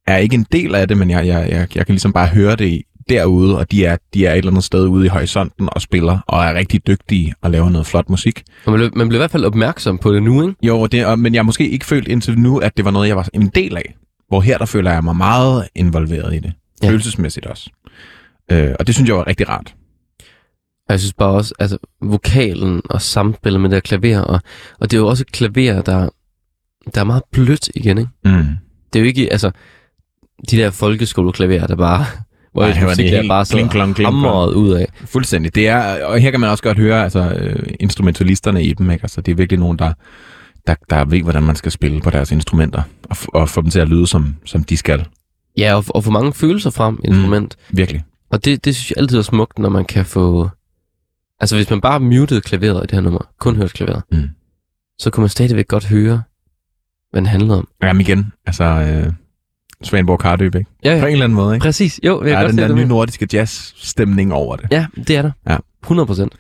er ikke en del af det, men jeg, jeg, jeg, jeg kan ligesom bare høre det derude, og de er, de er et eller andet sted ude i horisonten og spiller, og er rigtig dygtige og laver noget flot musik. Man, bliver, man bliver i hvert fald opmærksom på det nu, ikke? Jo, det, og- men jeg har måske ikke følt indtil nu, at det var noget, jeg var en del af. Hvor her, der føler jeg mig meget involveret i det. Ja. Følelsesmæssigt også. Øh, og det synes jeg var rigtig rart. Jeg synes bare også, altså vokalen og samspillet med det her klaver, og, og det er jo også et klaver, der, der er meget blødt igen, ikke? Mm. Det er jo ikke, altså, de der folkeskoleklaver, der bare, <laughs> hvor det var musik der bare så kling, klong, kling, hamret ud af. Fuldstændig. Det er, og her kan man også godt høre altså, øh, instrumentalisterne i dem. Ikke? Altså, det er virkelig nogen, der, der, der ved, hvordan man skal spille på deres instrumenter, og, og få dem til at lyde, som, som de skal. Ja, og, og få mange følelser frem, instrument. Mm. Virkelig. Og det, det synes jeg altid er smukt, når man kan få... Altså, hvis man bare mutede klaveret i det her nummer, kun hørte klaveret, Mm. så kunne man stadigvæk godt høre, hvad den handlede om. Jamen igen, altså øh, Svanborg Kardøb, ikke? Ja, På en eller anden måde, ikke? Præcis, jo. Jeg er godt den der nye nordiske jazz-stemning over det. Ja, det er der. Ja. 100 procent.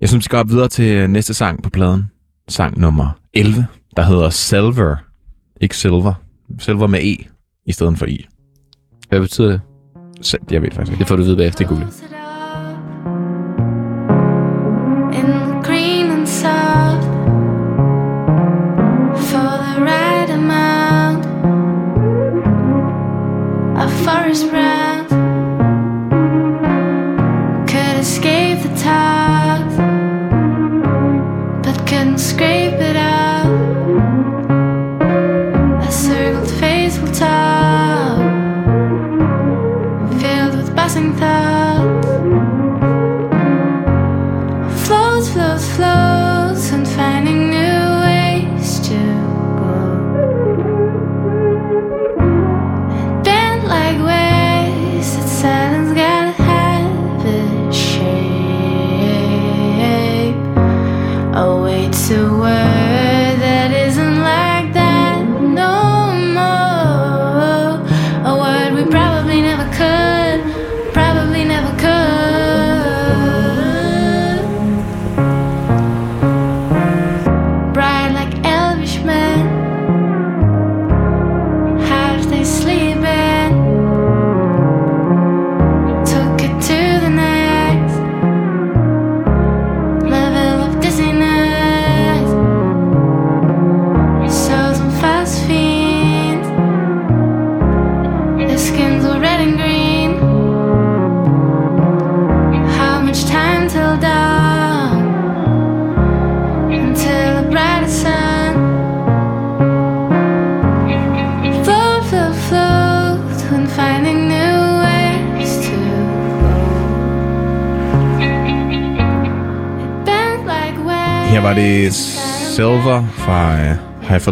Jeg synes, vi skal op videre til næste sang på pladen. Sang nummer 11, der hedder Silver. Ikke Silver. Silver med E i stedet for I. Hvad betyder det? Så, jeg ved faktisk ikke. Det får du vide bagefter. Det er Google.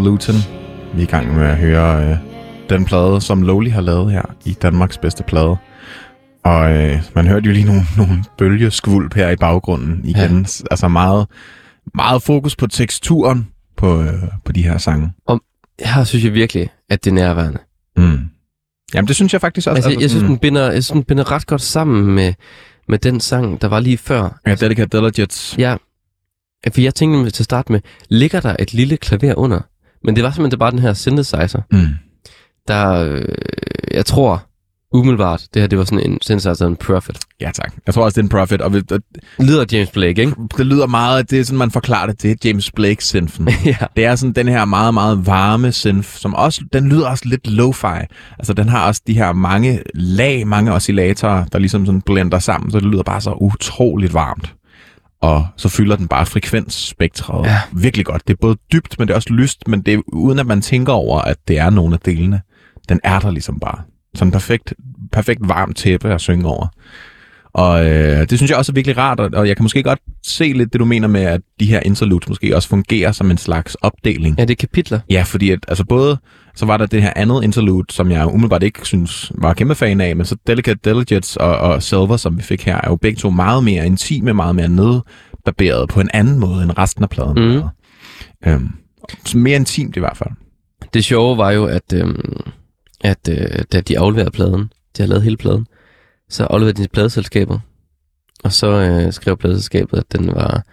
Highfalutin. Vi er i gang med at høre uh, den plade, som Lowly har lavet her i Danmarks bedste plade. Og uh, man hørte jo lige nogle, <laughs> nogle bølgeskvulp her i baggrunden igen. Ja. Altså meget, meget fokus på teksturen på, uh, på de her sange. Her synes jeg virkelig, at det er nærværende. Mm. Jamen det synes jeg faktisk også. Altså, jeg, jeg, synes, sådan- den binder, jeg synes, den binder ret godt sammen med, med den sang, der var lige før. Ja, Delicate Diligence. Ja, for jeg tænkte til at starte med, ligger der et lille klaver under? Men det var simpelthen bare den her synthesizer, Mm. der, øh, jeg tror, umiddelbart, det her det var sådan en synthesizer, en Prophet. Ja, tak. Jeg tror også, det er en Prophet, og det, Lyder James Blake, ikke? det lyder meget, det er sådan, man forklarer det, det er James Blake synfen. <laughs> ja. Det er sådan den her meget, meget varme synth, som også, den lyder også lidt lo-fi. Altså, den har også de her mange lag, mange oscillatorer, der ligesom sådan blender sammen, så det lyder bare så utroligt varmt. Og så fylder den bare frekvensspektret Ja. virkelig godt. Det er både dybt, men det er også lyst, men det er uden at man tænker over, at det er nogle af delene. Den er der ligesom bare. Sådan perfekt, perfekt varmt tæppe at synge over. Og øh, det synes jeg også er virkelig rart, og, og jeg kan måske godt se lidt det, du mener med, at de her interludes måske også fungerer som en slags opdeling. Ja, det er kapitler. Ja, fordi at, altså både, så var der det her andet interlude, som jeg umiddelbart ikke synes var kæmpe fan af, men så Delicate Delegates og, og Silver, som vi fik her, er jo begge to meget mere intime, meget mere nedbarberet på en anden måde end resten af pladen. Mhm. Øhm, så mere intimt i hvert fald. Det sjove var jo, at, øhm, at øh, da de afleverede pladen, de har lavet hele pladen, så afleverede de til pladeselskabet. Og så øh, skrev pladeselskabet, at den var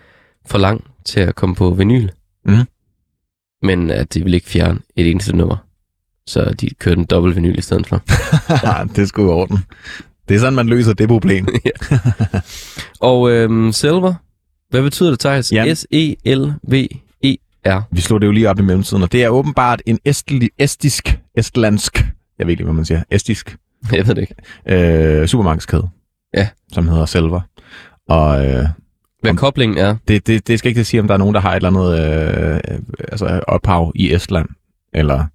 for lang til at komme på vinyl. Mhm. Men at de ville ikke fjerne et eneste nummer. Så de kørte en dobbelt vinyl i stedet for. <laughs> det er sgu i orden. Det er sådan, man løser det problem. <laughs> Og øhm, Silver, hvad betyder det, Thijs? Ja. S-E-L-V-E-R. Vi slog det jo lige op i mellemtiden, og det er åbenbart en estli, estisk, estlandsk, jeg ved ikke, hvad man siger, estisk <laughs> Jeg ved det ikke. øh, supermarkedskæde, Ja. som hedder Selver. Og øh, Hvad Om- koblingen er. det, det, det skal ikke sige, om der er nogen, der har et eller andet øh, øh, altså ophav i Estland, eller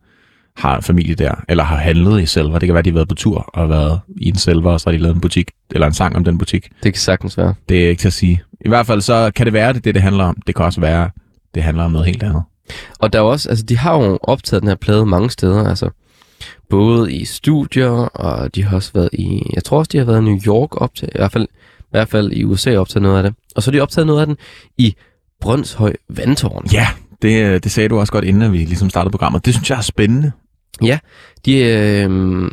har familie der, eller har handlet i Selver. Det kan være, de har været på tur og har været i en Selver, og så har de lavet en butik, eller en sang om den butik. Det kan sagtens være. Det er ikke til at sige. I hvert fald så kan det være, det det, det handler om. Det kan også være, det handler om noget helt andet. Og der er også, altså de har jo optaget den her plade mange steder, altså både i studier, og de har også været i, jeg tror også, de har været i New York optaget, i hvert fald, i hvert fald i USA optaget noget af det. Og så har de optaget noget af den i Brøndshøj Vandtårn. Ja, det, det sagde du også godt, inden vi ligesom startede programmet. Det synes jeg er spændende. De, øh,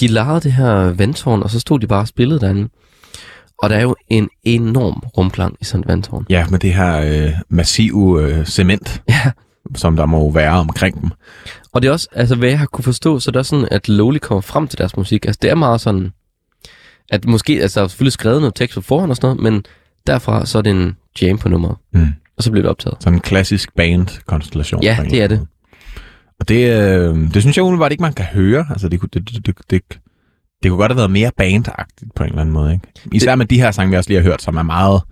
de lejede det her vandtårn, og så stod de bare og spillede derinde. Og der er jo en enorm rumklang i sådan et vandtårn. Ja, med det her øh, massive øh, cement, <laughs> Ja. som der må være omkring dem. Og det er også, altså hvad jeg har kunne forstå, så er det også sådan, at Lowly kommer frem til deres musik. Altså det er meget sådan, at måske, altså der er selvfølgelig skrevet noget tekst på forhånd og sådan noget, men derfra så er det en jam på nummeret, Mm. og så bliver det optaget. Sådan en klassisk band-konstellation. Ja, det er måde. Og det, øh, det synes jeg umiddelbart ikke, man kan høre. Altså, det, kunne- det, det, det, det, det kunne godt have været mere bandagtigt på en eller anden måde. Ikke? Især med de her sange, vi også lige har hørt, som er meget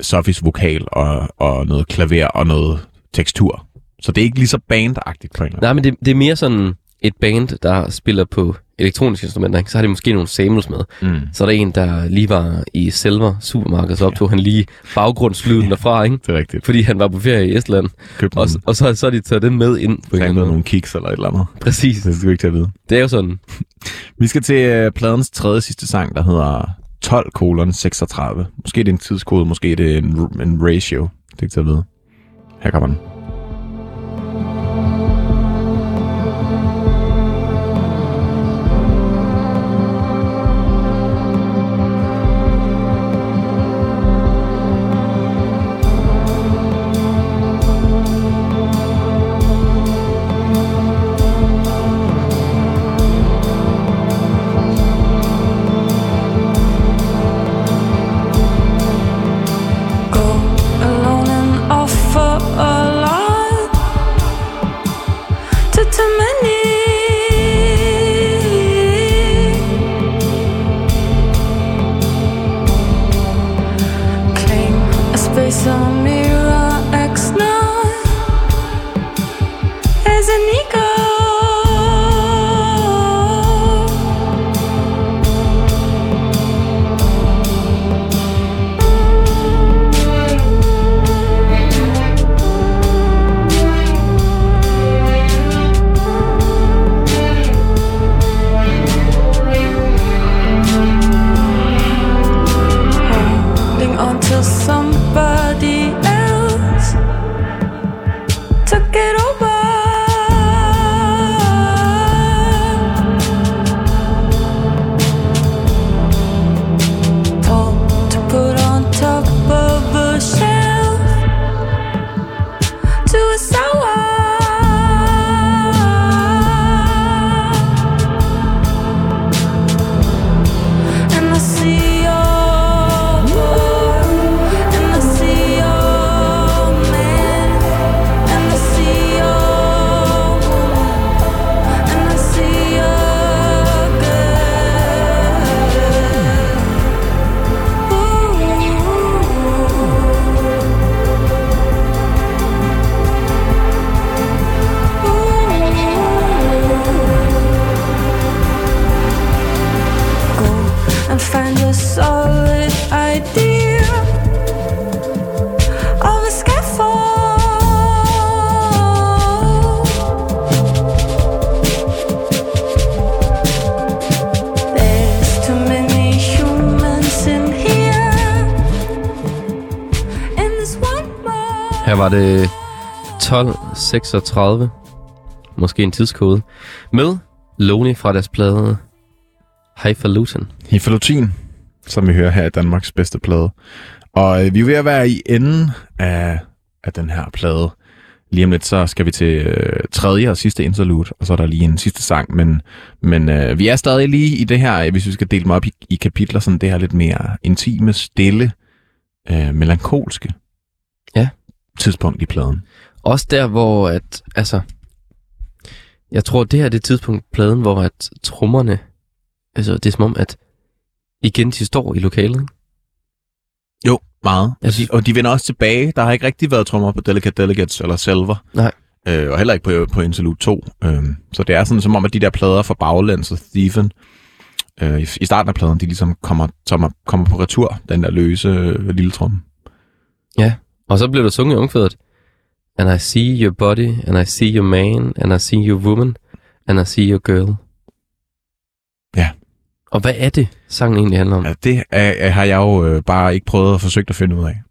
Sofis vokal og, og noget klaver og noget tekstur. Så det er ikke lige så bandagtigt på en eller anden Nej, men det, det er mere sådan et band, der spiller på elektroniske instrumenter, ikke? så har de måske nogle samples med. Mm. Så er der en, der lige var i Selver supermarked, så optog han lige baggrundslyden derfra, ikke? <laughs> Det er rigtigt. fordi han var på ferie i Estland, og, og så, så har de taget den med ind på en nogle kiks eller et eller andet. Præcis. Det skal du ikke til at vide. Det er jo sådan. <laughs> Vi skal til øh, pladens tredje sidste sang, der hedder 12 kolon 36. Måske det er en tidskode, måske det er en, en ratio. Det er ikke til at vide. Her kommer den. 12.36, måske en tidskode, med Loney fra deres plade Highfalutin. Hifalutin, som vi hører her i Danmarks bedste plade. Og øh, vi er ved at være i enden af, af den her plade. Lige om lidt, så skal vi til øh, tredje og sidste interlude, og så er der lige en sidste sang. Men, men øh, vi er stadig lige i det her, hvis vi skal dele dem op i, i kapitler, sådan det her lidt mere intime, stille, øh, melankolske Ja. tidspunkt i pladen. Også der, hvor at, altså, jeg tror, det her er det tidspunkt pladen, hvor at trommerne, altså det er som om, at igen de står i lokalet. Ikke? Jo, meget. Og de, og de vender også tilbage. Der har ikke rigtig været trommer på Delicate Delegates eller Selver. Nej. Øh, og heller ikke på, på Interlude 2. Øh, så det er sådan som om, at de der plader fra Baglands og Stephen, øh, i, starten af pladen, de ligesom kommer, kommer, kommer på retur, den der løse øh, lille tromme. Og så blev der sunget i ungfødet. And I see your body, and I see your man, and I see your woman, and I see your girl. Ja. Og hvad er det, sangen egentlig handler om? Ja, det er, har jeg jo øh, bare ikke prøvet at forsøge at finde ud af.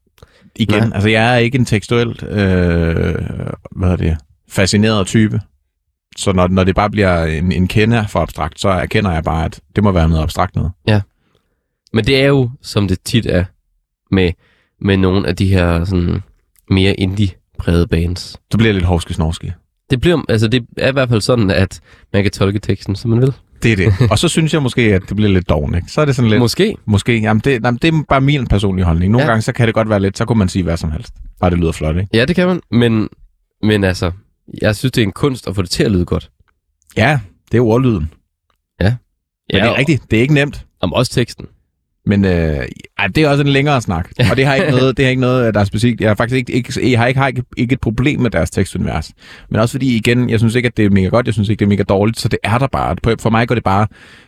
Igen, Nej. altså jeg er ikke en tekstuelt, øh, hvad er det, fascineret type. Så når, når det bare bliver en, en kender for abstrakt, så erkender jeg bare, at det må være noget abstrakt noget. Men det er jo, som det tit er, med, med nogle af de her sådan, mere indie-prægede bands. Så bliver lidt hovske snorske. Det, bliver, altså det er i hvert fald sådan, at man kan tolke teksten, som man vil. Det er det. <laughs> Og så synes jeg måske, at det bliver lidt doven, ikke? Så er det sådan lidt... Måske. Måske. Jamen det, jamen, det er bare min personlige holdning. Nogle Ja. ja. gange, så kan det godt være lidt, så kunne man sige hvad som helst. Bare det lyder flot, ikke? Ja, det kan man. Men, men altså, jeg synes, det er en kunst at få det til at lyde godt. Ja, det er ordlyden. Men det er rigtigt. Det er ikke nemt. Om også teksten. Men øh, ej, det er også en længere snak. Og det har ikke noget, det har ikke noget, der er specifikt. Jeg har faktisk ikke, ikke, jeg har ikke, har ikke, ikke et problem med deres tekstunivers. Men også fordi, igen, jeg synes ikke, at det er mega godt. Jeg synes ikke, det er mega dårligt. Så det er der bare. For mig går det bare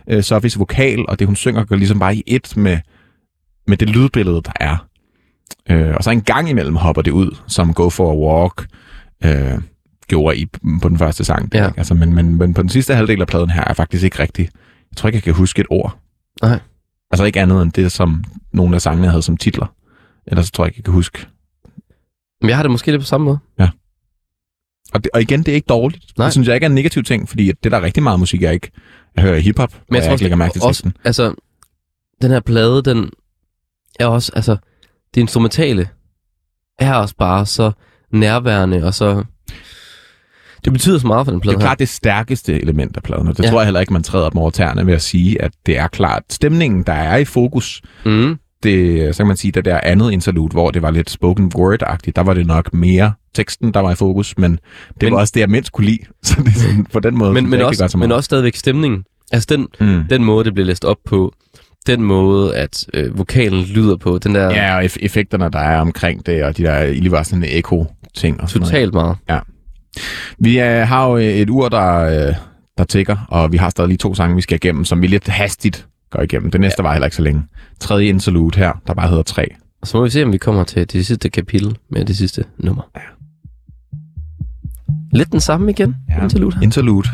øh, Sofis vokal, og det hun synger går ligesom bare i et med, med det lydbillede, der er. Øh, og så en gang imellem hopper det ud, som Go for a Walk øh, gjorde i, på den første sang. Ja. Ikke? Altså, men, men, men på den sidste halvdel af pladen her er faktisk ikke rigtig. Jeg tror ikke, jeg kan huske et ord. Nej. Altså ikke andet end det, som nogle af sangene havde som titler. Ellers så tror jeg ikke, jeg kan huske. Men jeg har det måske lidt på samme måde. Og, det, og igen, det er ikke dårligt. Nej. Det synes jeg ikke er en negativ ting, fordi det er der rigtig meget musik, jeg ikke jeg hører hiphop, Men jeg jeg, tror jeg ikke lægger mærke til også, teksten. altså, den her plade, den er også, altså, det instrumentale er også bare så nærværende, og så... Det betyder så meget for den Det plade er klart det stærkeste element af pladen, og det Ja. ja. tror jeg heller ikke, man træder op over tæerne ved at sige, at det er klart stemningen, der er i fokus. her. Mm. Det, så kan man sige, det der andet interlude, hvor det var lidt spoken word-agtigt, der var det nok mere teksten, der var i fokus, men det Men- var også det, jeg mindst kunne lide. <laughs> Så det er sådan, på den måde, Men, men, det også, så men også stadigvæk stemningen. Altså den, Mm. den måde, det bliver læst op på, den måde, at øh, vokalen lyder på, den der Ja, og eff- effekterne, der er omkring det, og de der lige var sådan en eko-ting. Og sådan noget. totalt meget. Vi øh, har jo et ur, der, øh, der tigger, og vi har stadig lige to sange, vi skal igennem, som vi lidt hastigt går igennem. Det næste ja. var heller ikke så længe. Tredje interlude her, der bare hedder 3. Og så må vi se, om vi kommer til det sidste kapitel med det sidste nummer. Ja. Lidt den samme igen, ja. interlude her. Interlude.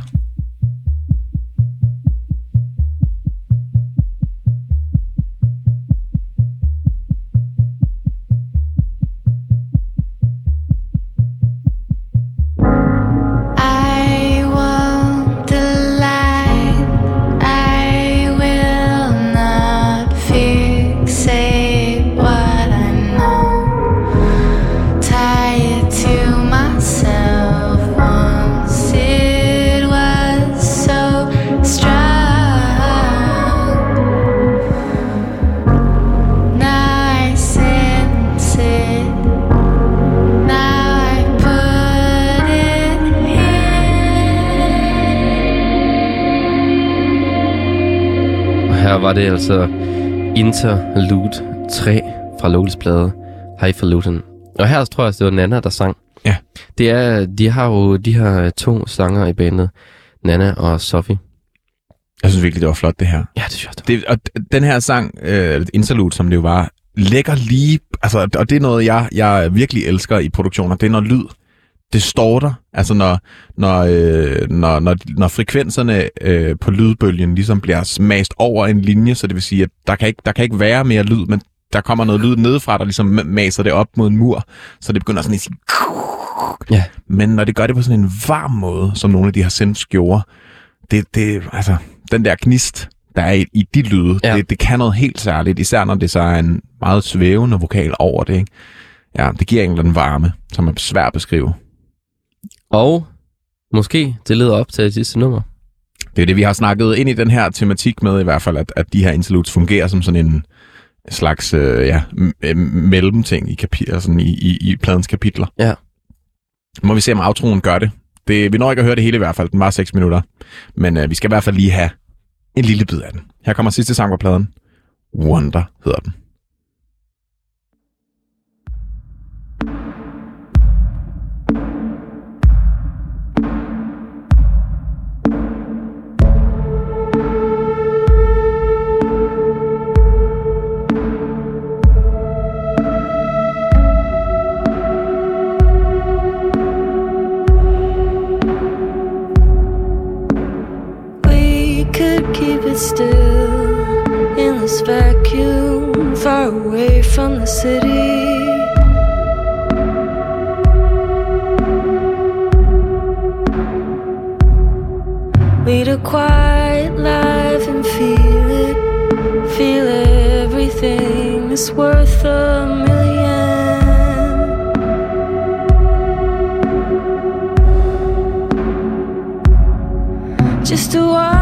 Var det altså Interlude 3 fra Loles plade Highfalutin. Og her tror jeg, det var Nana, der sang. Ja. Det er, de har jo de her to sanger i bandet, Nana og Sofie. Jeg synes virkelig, det var flot, det her. Ja, det synes jeg. Det. Og den her sang, øh, Interlude, som det jo var, lægger lige... Altså, og det er noget, jeg, jeg virkelig elsker i produktioner. Det er, når lyd, det står der. Altså, når, når, øh, når, når, når frekvenserne øh, på lydbølgen ligesom bliver smast over en linje, så det vil sige, at der kan ikke, der kan ikke være mere lyd, men der kommer noget lyd nedefra, der ligesom maser det op mod en mur, så det begynder sådan at sige... Ja. Men når det gør det på sådan en varm måde, som nogle af de her synths gjorde, det, det, altså, den der gnist, der er i, i de lyde, Ja. ja. det, det kan noget helt særligt, især når det så er en meget svævende vokal over det, ikke? Ja, det giver en eller anden varme, som er svær at beskrive. Og måske det leder op til det sidste nummer. Det er det, vi har snakket ind i den her tematik med i hvert fald, at, at de her interludes fungerer som sådan en slags øh, ja, øh, mellemting i, kapi- altså i, i, i pladens kapitler. Ja. Må vi se, om outroen gør det. det. Vi når ikke at høre det hele i hvert fald. Den var 6 minutter. Men øh, vi skal i hvert fald lige have en lille bid af den. Her kommer sidste sang på pladen. Wonder hedder den. Still in this vacuum, far away from the city. Lead a quiet life and feel it, feel everything is worth a million. Just to wonder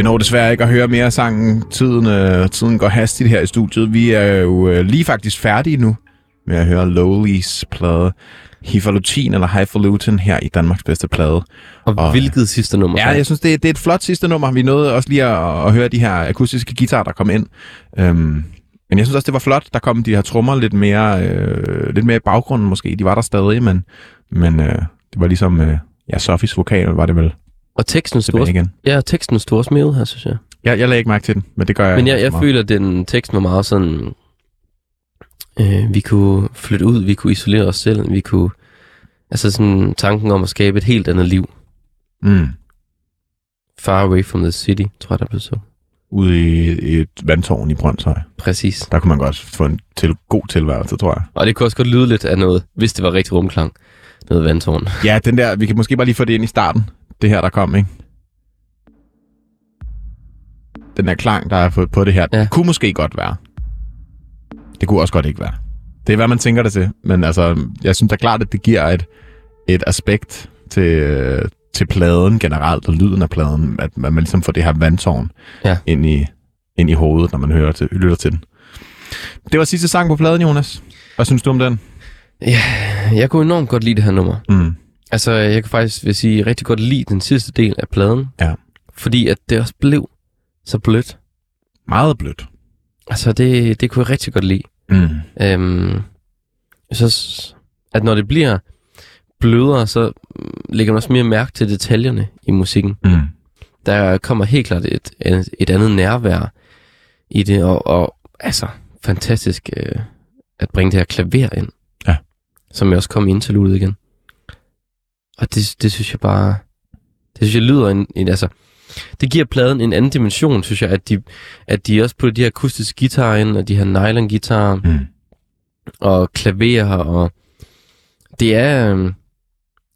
vi når desværre ikke at høre mere af sangen. Tiden, øh, tiden går hastigt her i studiet. Vi er jo øh, lige faktisk færdige nu med at høre Lowlys plade Hifalutin eller Hifalutin her i Danmarks bedste plade. Og, Og- hvilket sidste nummer? Ja, jeg synes, det, er- det er et flot sidste nummer. Vi nåede også lige at, at høre de her akustiske guitarer, der kom ind. Øhm, men jeg synes også, det var flot. Der kom de her trommer lidt mere, øh, lidt mere i baggrunden måske. De var der stadig, men, men øh, det var ligesom... Øh, ja, Sofis vokal var det vel Og teksten stod også, igen. ja, teksten stod også med her, synes jeg. Jeg, jeg lagde ikke mærke til den, men det gør jeg. Men jeg, ikke jeg meget. føler, at den tekst var meget sådan... Øh, vi kunne flytte ud, vi kunne isolere os selv, vi kunne... Altså sådan tanken om at skabe et helt andet liv. Mm. Far away from the city, tror jeg, der blev så. Ude i, i et vandtårn i Brøndshøj. Præcis. Der kunne man godt få en til, god tilværelse, tror jeg. Og det kunne også godt lyde lidt af noget, hvis det var rigtig rumklang. Noget vandtårn. Ja, den der, vi kan måske bare lige få det ind i starten. Det her, der kom, ikke? Den der klang, der er på, på det her, Ja. ja. kunne måske godt være. Det kunne også godt ikke være. Det er, hvad man tænker det til. Men altså, jeg synes da klart, at det giver et, et aspekt til, til pladen generelt, og lyden af pladen, at man ligesom får det her vandtårn Ja. ind, i, ind i hovedet, når man hører til, lytter til den. Det var sidste sang på pladen, Jonas. Hvad synes du om den? Jeg kunne enormt godt lide det her nummer. Mm. Altså, jeg kan faktisk vil sige, rigtig godt lide den sidste del af pladen. Ja. Fordi at det også blev så blødt. Meget blødt. Altså, det, det kunne jeg rigtig godt lide. Mm. Øhm, så, at når det bliver blødere, så lægger man også mere mærke til detaljerne i musikken. Mm. Der kommer helt klart et, et, et andet nærvær i det, og, og altså, fantastisk øh, at bringe det her klaver ind. Ja. Som jeg også kom ind til ud igen. Og det, det synes jeg bare, det synes jeg lyder en, en altså, det giver pladen en anden dimension, synes jeg, at de, at de også putter de her akustiske guitarer ind, og de her nylon guitarer, Mm. og klaverer, og det er, øhm,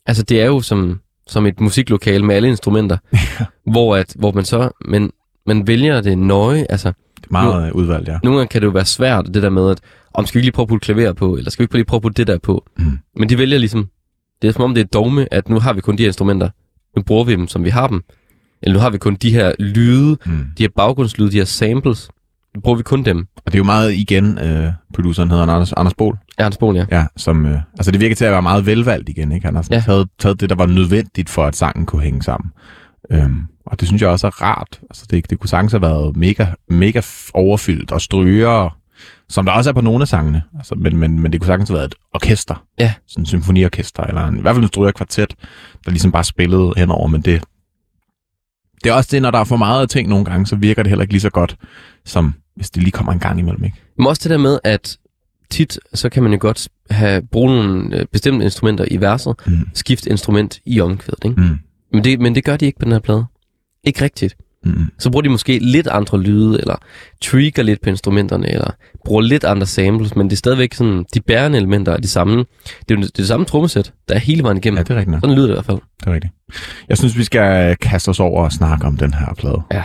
altså det er jo som, som et musiklokale med alle instrumenter, <laughs> hvor, at, hvor man så, men man vælger det nøje, altså Det er meget nu, udvalgt, ja. nogle gange kan det jo være svært, det der med, at om skal vi ikke lige prøve at putte klaver på, eller skal vi ikke lige prøve at putte det der på. Mm. Men de vælger ligesom, det er som om det er dogme, at nu har vi kun de her instrumenter, nu bruger vi dem, som vi har dem. Eller nu har vi kun de her lyde, Mm. de her baggrundslyde, de her samples, nu bruger vi kun dem. Og det er jo meget igen, øh, produceren hedder Anders, Anders Bol, Ernst Bohl, ja. ja, som, øh, altså det virker til at være meget velvalgt igen, ikke? Han har sådan Ja. taget, taget det, der var nødvendigt for, at sangen kunne hænge sammen. Øhm, og det synes jeg også er rart. Altså det, det kunne sagtens have været mega, mega overfyldt og stryger, som der også er på nogle af sangene. Altså, men, men, men det kunne sagtens have været et orkester. Ja. Sådan en symfoniorkester, eller en, i hvert fald en strygerkvartet, der ligesom bare spillede henover, men det, det er også det, når der er for meget ting nogle gange, så virker det heller ikke lige så godt, som hvis det lige kommer en gang imellem, ikke? Men også det der med, at tit, så kan man jo godt have, bruge nogle øh, bestemte instrumenter i verset, Mm. skifte instrument i omkvædet, ikke? Mm. Men det, men det gør de ikke på den her plade. Ikke rigtigt. Mm. Så bruger de måske lidt andre lyde, eller tweaker lidt på instrumenterne, eller bruger lidt andre samples, men det er stadigvæk sådan, de bærende elementer er de samme. Det er jo det, er det samme trommesæt, der er hele vejen igennem. Ja, det er rigtigt. Sådan lyder det i hvert fald. Det er rigtigt. Jeg synes, vi skal kaste os over og snakke om den her plade. Ja.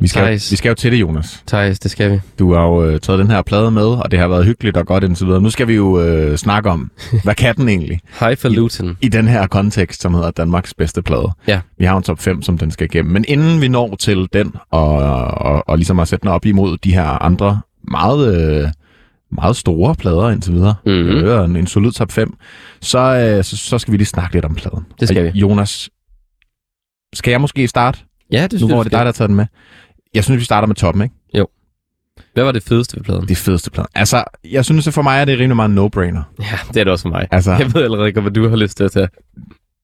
Vi skal, jo, vi skal jo til det, Jonas. Thijs, det skal vi. Du har jo øh, taget den her plade med, og det har været hyggeligt og godt indtil videre. Nu skal vi jo øh, snakke om, hvad kan den egentlig <laughs> Highfalutin. i den her kontekst, som hedder Danmarks bedste plade. Ja. Vi har en top 5, som den skal igennem. Men inden vi når til den, og, og, og ligesom at sætte den op imod de her andre meget, øh, meget store plader indtil videre, Mhm. øh, en, en solid top 5, så, øh, så, så skal vi lige snakke lidt om pladen. Det skal Og vi. Jonas, skal jeg måske starte? Ja, det Nu synes hvor jeg, det er dig, der har taget den med. Jeg synes, vi starter med toppen, ikke? Hvad var det fedeste ved pladen? Det fedeste plade. Altså, jeg synes, at for mig er det rimelig meget no-brainer. Ja, det er det også for mig. Altså, Jeg ved allerede ikke, hvad du har lyst til at tage.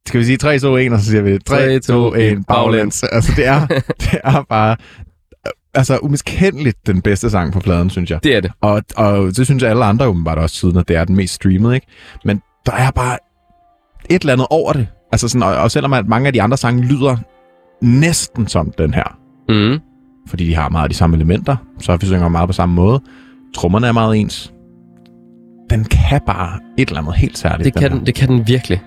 skal vi sige 3, 2, 1, og så siger vi 3, 3, 2, 2, 1, 1, baglæns. Altså, det er, <laughs> det er bare altså umiskendeligt den bedste sang på pladen, synes jeg. Det er det. Og, og det synes jeg alle andre åbenbart også siden, at det er den mest streamede, ikke? Men der er bare et eller andet over det. Altså sådan, og, og selvom at mange af de andre sange lyder næsten som den her, Mm. Fordi de har meget af de samme elementer, så vi synger meget på samme måde. Trommerne er meget ens. Den kan bare et eller andet helt særligt. Det kan, her. den, det kan den virkelig.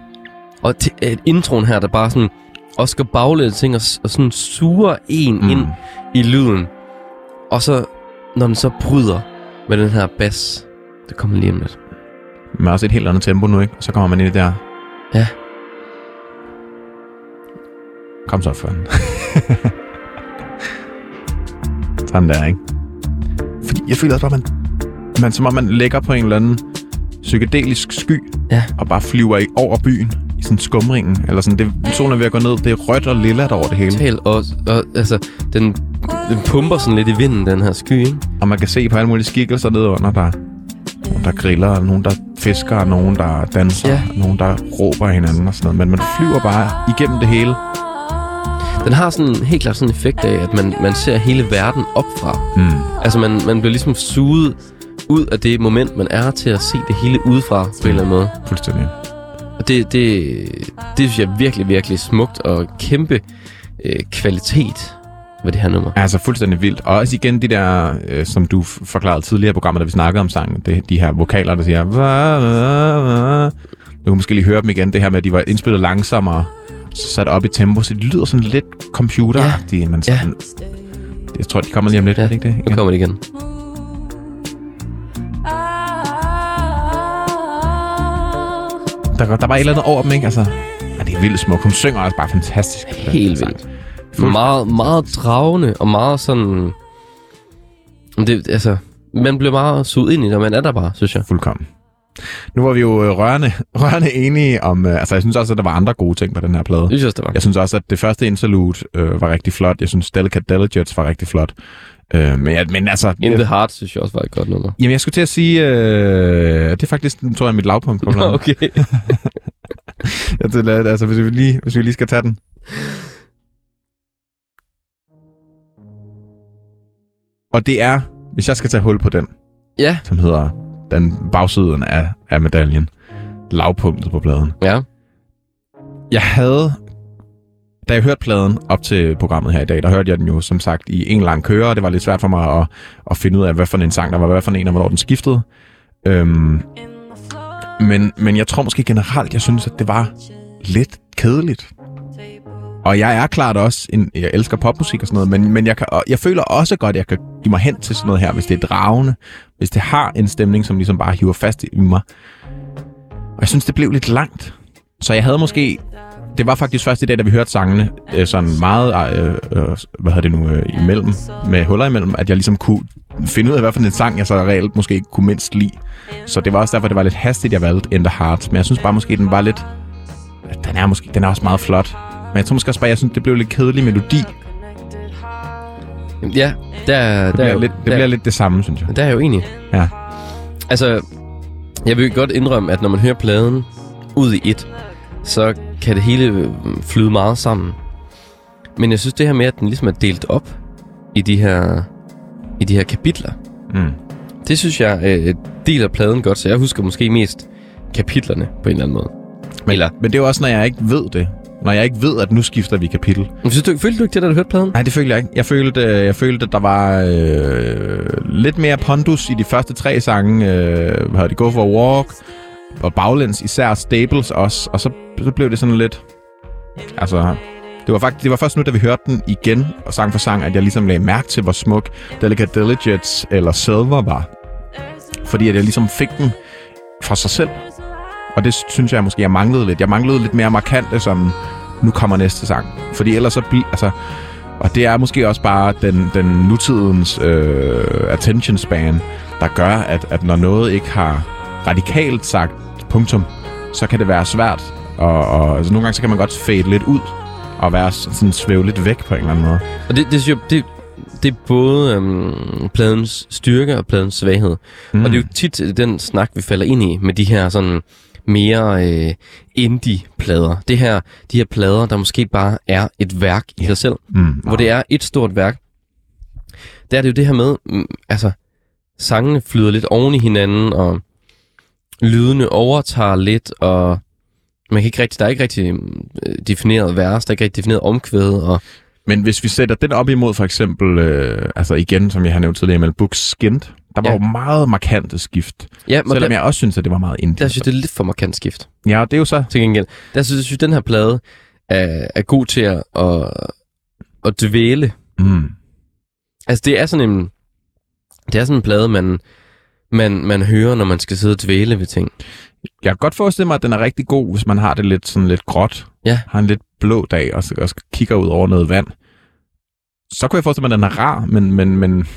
Og til, et introen her, der bare sådan også går baglæns ting og, og sådan suger en mm. ind i lyden. Og så, når den så bryder med den her bass, det kommer lige om lidt. Men også et helt andet tempo nu, ikke? Og så kommer man ind i det der. Ja. Kom så for <laughs> Sådan der, ikke? Fordi jeg føler også bare, man, man, som om man lægger på en eller anden psykedelisk sky, Ja. og bare flyver i, over byen i sådan skumringen, eller sådan, det, solen er ved at gå ned, det er rødt og lilla over det hele. Tal, og, og altså, den, den pumper sådan lidt i vinden, den her sky, ikke? Og man kan se på alle mulige skikkelser nede under, der nogen, der griller, nogen, der fisker, nogen, der danser, Ja. nogen, der råber hinanden og sådan noget. Men man flyver bare igennem det hele. Den har sådan helt klart sådan en effekt af, at man, man ser hele verden opfra. Mm. Altså, man, man bliver ligesom suget ud af det moment, man er til at se det hele udefra på en eller anden måde. Fuldstændig. Og det, det, det synes jeg er virkelig, virkelig smukt og kæmpe øh, kvalitet ved det her nummer. Altså fuldstændig vildt. Og også igen de der, øh, som du forklarede tidligere i programmet, da vi snakkede om sangen, det, de her vokaler, der siger... "Va, va, va." Du kan måske lige høre dem igen, det her med, at de var indspillet langsommere, sat op i tempo, så det lyder sådan lidt computeragtigt, ja. men Ja. sådan... Jeg tror, de kommer lige om lidt, Ja, det ikke det? Nu kommer det igen. Der, der er bare et eller andet over dem, ikke? Altså, ja, det er vildt smukt. Hun synger også bare fantastisk. Helt vildt. Meget, meget dragende og meget sådan... Det, altså, man bliver meget suget ind i det, og man er der bare, synes jeg. Fuldkommen. Nu var vi jo øh, rørende, <laughs> rørende enige om... Øh, altså, jeg synes også, at der var andre gode ting på den her plade. Det synes jeg var. Jeg synes også, at det første interlude øh, var rigtig flot. Jeg synes, Delicate Delegates var rigtig flot. Øh, men, ja, men altså... In the Heart synes jeg også var et godt nummer. Jamen, jeg skulle til at sige... Øh, det er faktisk, tror jeg, mit lavpunkt. På <laughs> Nå, okay. <laughs> Jeg til, altså, hvis vi, lige, hvis vi lige skal tage den. Og det er, hvis jeg skal tage hul på den, Ja, som hedder den bagsiden af, af medaljen, lavpunktet på pladen. ja. Jeg havde, da jeg hørte pladen op til programmet her i dag, der hørte jeg den jo som sagt i en lang køre, og det var lidt svært for mig at, at finde ud af, hvad for en sang der var, hvad for en, og hvornår den skiftede. Øhm, Men, men jeg tror måske generelt, jeg synes, at det var lidt kedeligt. Og jeg er klart også, en, jeg elsker popmusik og sådan noget, men, men jeg, kan, jeg føler også godt, at jeg kan give mig hen til sådan noget her, hvis det er dragende, hvis det har en stemning, som ligesom bare hiver fast i mig. Og jeg synes, det blev lidt langt. Så jeg havde måske... Det var faktisk først i dag, da vi hørte sangene, øh, sådan meget, øh, øh, hvad hedder det nu, øh, imellem, med huller imellem, at jeg ligesom kunne finde ud af, hvad for en sang, jeg så reelt måske ikke kunne mindst lide. Så det var også derfor, det var lidt hastigt, jeg valgte In The Heart. Men jeg synes bare måske, den var lidt... Den er måske den er også meget flot. Men jeg tror måske også bare, jeg synes, det blev lidt kedelig melodi. Ja, der, Det, der, er bliver, jo, lidt, det der, bliver lidt det samme, synes jeg. der er jeg jo enig. Ja. Altså, jeg vil godt indrømme, at når man hører pladen ud i et, så kan det hele øh, flyde meget sammen. Men jeg synes det her med, at den ligesom er delt op i de her, i de her kapitler, Mm. det synes jeg øh, deler pladen godt, så jeg husker måske mest kapitlerne på en eller anden måde. Men, Eller- men det er jo også, når jeg ikke ved det. Når jeg ikke ved, at nu skifter vi kapitel. Men synes du, følte du ikke det, da du hørte pladen? Nej, det følte jeg ikke. Jeg følte, øh, jeg følte at der var øh, lidt mere pondus i de første tre sange. Øh, hvad hedder det? Go for a Walk og Baglæns, især Stables også. Og så, så blev det sådan lidt... Altså, det var faktisk det var først nu, da vi hørte den igen, og sang for sang, at jeg ligesom lagde mærke til, hvor smuk Delicate Diligence eller Silver var. Fordi at jeg ligesom fik den for sig selv. Og det synes jeg måske, jeg manglede lidt. Jeg manglede lidt mere markante, som nu kommer næste sang. Fordi ellers så bliver... Altså, og det er måske også bare den, den nutidens øh, attention span, der gør, at, at når noget ikke har radikalt sagt punktum, så kan det være svært. Og, og altså, nogle gange så kan man godt fade lidt ud og være sådan svæve lidt væk på en eller anden måde. Og det, det, synes jeg, det, det er både øhm, pladens styrke og pladens svaghed. Mm. Og det er jo tit den snak, vi falder ind i med de her sådan mere øh, indie-plader. Det her, de her plader, der måske bare er et værk i sig selv. Mm, Hvor det er et stort værk. Der er det jo det her med, mm, altså, sangene flyder lidt oven i hinanden, og lydene overtager lidt, og man kan ikke rigtig, der er ikke rigtig øh, defineret vers, der er ikke rigtig defineret omkvæd, og Men hvis vi sætter den op imod for eksempel, øh, altså igen, som jeg har nævnt tidligere, med Books Skint, der var Ja. jo meget markante skift. ja, men Selvom der, jeg også synes, at det var meget indie. der synes jeg, det er lidt for markant skift. Ja, og det er jo så... til gengæld. Der synes jeg, synes, den her plade er, er god til at, at, at dvæle. Mm. Altså, det er sådan en, det er sådan en plade, man, man, man hører, når man skal sidde og dvæle ved ting. Jeg kan godt forestille mig, at den er rigtig god, hvis man har det lidt sådan lidt gråt. Ja. Har en lidt blå dag, og, og kigger ud over noget vand. Så kunne jeg forestille mig, at den er rar, men, men, men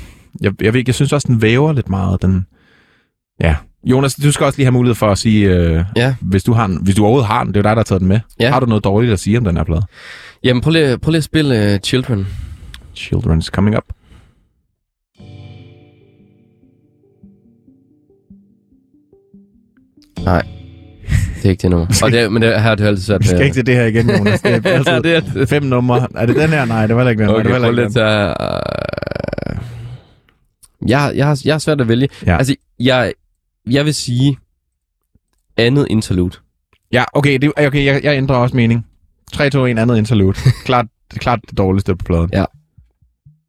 jeg, jeg, ved jeg synes også, den væver lidt meget. Den, ja. Jonas, du skal også lige have mulighed for at sige, øh, Ja. hvis, du har den, hvis du overhovedet har den, det er jo dig, der har taget den med. Ja. Har du noget dårligt at sige om den her plade? Jamen, prøv lige, prøv lige at spille uh, Children. Children's Coming Up. Nej, det er ikke det nummer. Og det, er- men det, her det jo altid svært Vi skal ikke til det her igen, Jonas. Det er <laughs> altid ja, det er fem numre. Er det den her? Nej, det var ikke den. Okay, det var prøv ikke at den. tage... Uh... Jeg, har- jeg, har, jeg har svært at vælge. Ja. Altså, jeg, jeg vil sige andet interlude. Ja, okay, det, okay jeg, jeg ændrer også mening. 3, 2, 1, andet interlude. <laughs> klart, det klart det dårligste på pladen. Ja.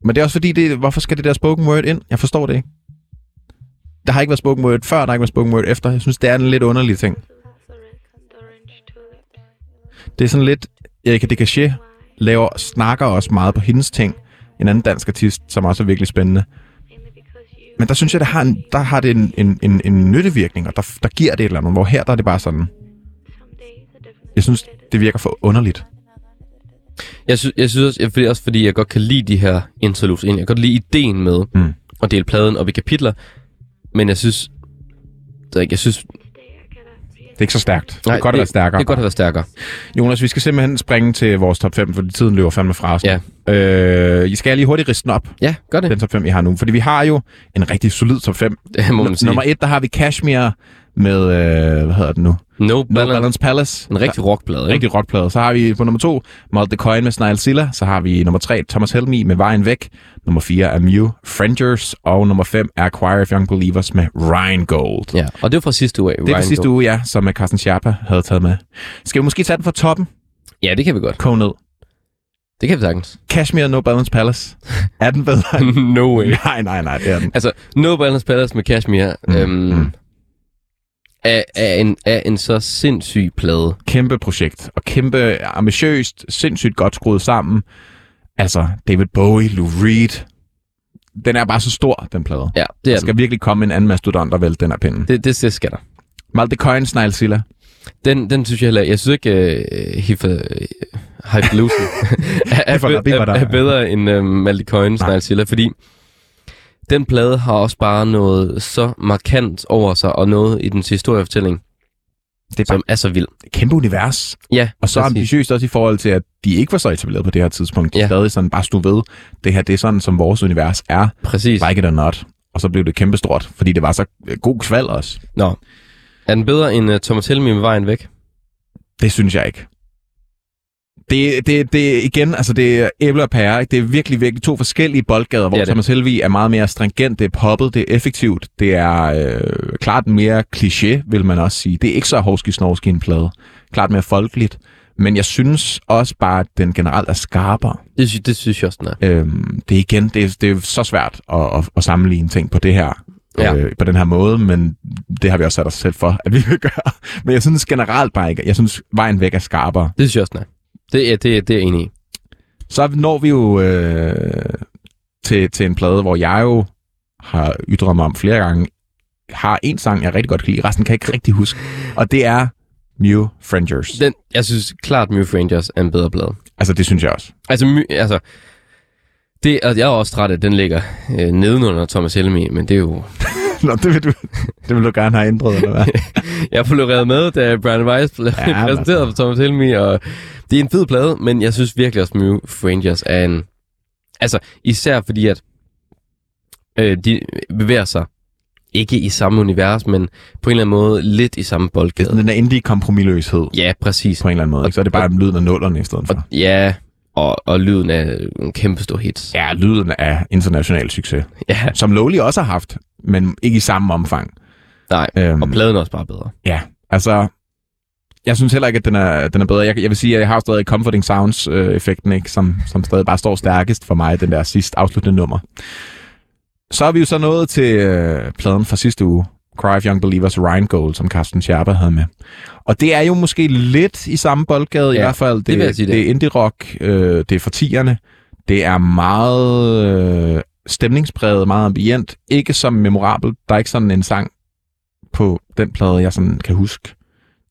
Men det er også fordi, det, hvorfor skal det der spoken word ind? Jeg forstår det ikke. Der har ikke været spoken word før, der har ikke været spoken word efter. Jeg synes, det er en lidt underlig ting. Det er sådan lidt... Erika Decaché laver, snakker også meget på hendes ting. En anden dansk artist, som også er virkelig spændende. Men der synes jeg, der har, en, der har det en, en, en, en nyttevirkning, og der, der giver det et eller andet. Hvor her der er det bare sådan... Jeg synes, det virker for underligt. Jeg, sy- jeg synes også, jeg, fordi, også fordi jeg godt kan lide de her interludes. Jeg kan godt lide ideen med Mm. at dele pladen op i kapitler. Men jeg synes... Det jeg synes, det Det er ikke så stærkt. Det Nej, kan godt det- være stærkere. kan godt have været stærkere. Jonas, vi skal simpelthen springe til vores top 5, fordi tiden løber fandme fra os. Ja. Øh, I skal lige hurtigt riste den op, Ja, gør det. den top 5, jeg har nu. Fordi vi har jo en rigtig solid top 5. Det må man sige. Nummer 1, der har vi Kashmir med, øh, hvad hedder det nu? No No Balance. Balance Palace. En rigtig rockplade, ikke? Rigtig rockplade. Så har vi på nummer 2, Malte Coin med Snail Silla. Så har vi nummer 3, Thomas Helmi med Vejen Væk. Nummer 4 er Mew, Frangers. Og nummer 5 er Choir of Young Believers med Rhine Gold. Ja, og det var fra sidste uge. Det er fra Ryan sidste uge, ja, som Carsten Schiappa havde taget med. Skal vi måske tage den fra toppen? Ja, det kan vi godt. Koge ned. Det kan vi sagtens. Kashmir No Balance Palace. Er den bedre? <laughs> no way. nej, nej, nej, det er den. Altså, No Balance Palace med Kashmir. Mm, Mm, øhm, mm. Af, af, en, af en så sindssyg plade. Kæmpe projekt, og kæmpe ambitiøst, sindssygt godt skruet sammen. Altså, David Bowie, Lou Reed. Den er bare så stor, den plade. Ja, det Der er skal den. virkelig komme en anden mastodont og vælte den her pinden. Det, det, det skal der. Malte Coyne, Snail Silla. Den, den synes jeg heller Jeg synes ikke, uh, Hifa, uh, Hifalusen <laughs> er, er, der, der. er, er bedre end uh, Malte Coyne. Snail Silla, fordi den plade har også bare noget så markant over sig, og noget i dens historiefortælling, Det er som er så vild. et kæmpe univers. Ja, Og så præcis. ambitiøst også i forhold til, at de ikke var så etableret på det her tidspunkt. De Ja. ja. stadig sådan bare stod ved, det her det er sådan, som vores univers er. Præcis. Like it or not. Og så blev det kæmpestort, fordi det var så øh, god kval også. Nå. Er den bedre end uh, Thomas Helmi med vejen væk? Det synes jeg ikke. Det, det, det igen, altså det er æble og pære. ikke? Det er virkelig, virkelig to forskellige boldgader, hvor er det. Thomas Helvig er meget mere stringent, det er poppet, det er effektivt, det er øh, klart mere kliché, vil man også sige. Det er ikke så snovski en plade. Klart mere folkeligt. Men jeg synes også bare, at den generelt er skarpere. Det, sy- det synes jeg også, den er. Øhm, det er igen, det er, det er så svært at, at, at sammenligne ting på det her. Ja. Øh, på den her måde, men det har vi også sat os selv for, at vi vil gøre. Men jeg synes generelt bare ikke, jeg synes vejen væk er skarpere. Det synes jeg også, er. Det er, det, er- det er jeg enig i. Så når vi jo øh, til, til en plade, hvor jeg jo har ytret mig om flere gange, har en sang, jeg rigtig godt kan lide, resten kan jeg ikke rigtig huske, og det er Mew Frangers. Den, jeg synes klart, Mew Rangers er en bedre plade. Altså, det synes jeg også. Altså, my, altså det, altså, jeg er også træt af, at den ligger øh, nedenunder Thomas Helmi, men det er jo... <laughs> Nå, det vil du, det vil du gerne have ændret, eller hvad? <laughs> Jeg blev revet med, da Brian Weiss blev Ja, ja, præsenteret for Thomas Helmi, og det er en fed plade, men jeg synes virkelig også, Mew Rangers er en... Altså, især fordi, at øh, de bevæger sig ikke i samme univers, men på en eller anden måde lidt i samme er boldgade. sådan den der indie-kompromisløshed Ja, præcis. på en eller anden måde. Ikke? Så er det bare lyden af nullerne i stedet for. Og, ja, og, og lyden af en kæmpe stor hits. Ja, lyden af international succes. ja Som Lowly også har haft, men ikke i samme omfang. nej. Øhm, Og pladen er også bare bedre. Ja, altså... Jeg synes heller ikke, at den er, den er bedre. Jeg, jeg vil sige, at jeg har stadig Comforting Sounds-effekten, ikke? Som, som stadig bare står stærkest for mig, den der sidste afsluttende nummer. Så er vi jo så nået til øh, pladen fra sidste uge, Cry of Young Believers Rheingold, som Carsten Scherber havde med. Og det er jo måske lidt i samme boldgade, ja, i hvert fald. Det, det sige, det det er indie-rock, øh, det er for tierne. Det er meget øh, stemningspræget, meget ambient. Ikke så memorabelt. Der er ikke sådan en sang på den plade, jeg sådan kan huske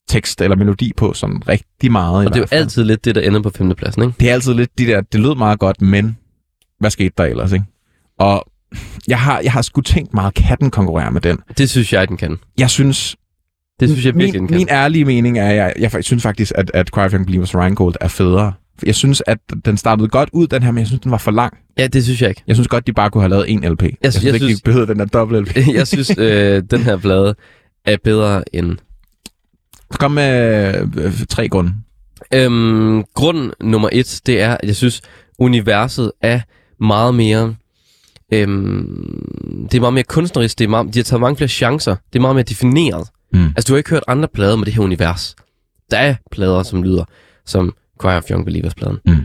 tekst eller melodi på sådan rigtig meget. Og det er jo altid lidt det, der ender på femtepladsen, ikke? Det er altid lidt de der, det lød meget godt, men hvad skete der ellers, ikke? Og jeg har, jeg har sgu tænkt meget, kan den konkurrere med den? Det synes jeg, den kan. Jeg synes, Det synes jeg virkelig, min, den kan. min ærlige mening er, at jeg, jeg, jeg synes faktisk, at, at Cry of Young Believers Rheingold er federe. Jeg synes, at den startede godt ud, den her, men jeg synes, den var for lang. Ja, det synes jeg ikke. Jeg synes godt, de bare kunne have lavet en LP. Jeg, jeg synes jeg ikke, synes- de behøvede den der dobbelt LP. <laughs> jeg synes, øh, den her <laughs> plade er bedre end... Kom med øh, tre grunde. Øhm, grund nummer et, det er, at jeg synes, universet er meget mere... Øhm, det er meget mere kunstnerisk, det er meget, de har taget mange flere chancer, det er meget mere defineret. Mm. Altså, du har ikke hørt andre plader med det her univers. Der er plader, som lyder som Cry of Young Believers-pladen. Mm.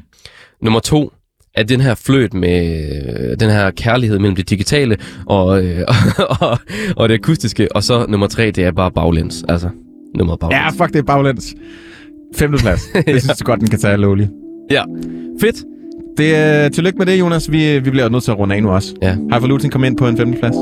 Nummer to er den her fløt med øh, den her kærlighed mellem det digitale og, øh, <laughs> og, og det akustiske. Og så nummer tre, det er bare baglæns. Altså, nummeret baglæns. Ja, fuck, det er baglæns. Femte plads. <laughs> Det synes jeg godt, den kan tage lovligt. ja. Fedt. Det, øh, tillykke med det, Jonas. Vi, vi bliver nødt til at runde af nu også. Ja. Highfalutin kom ind på en femteplads.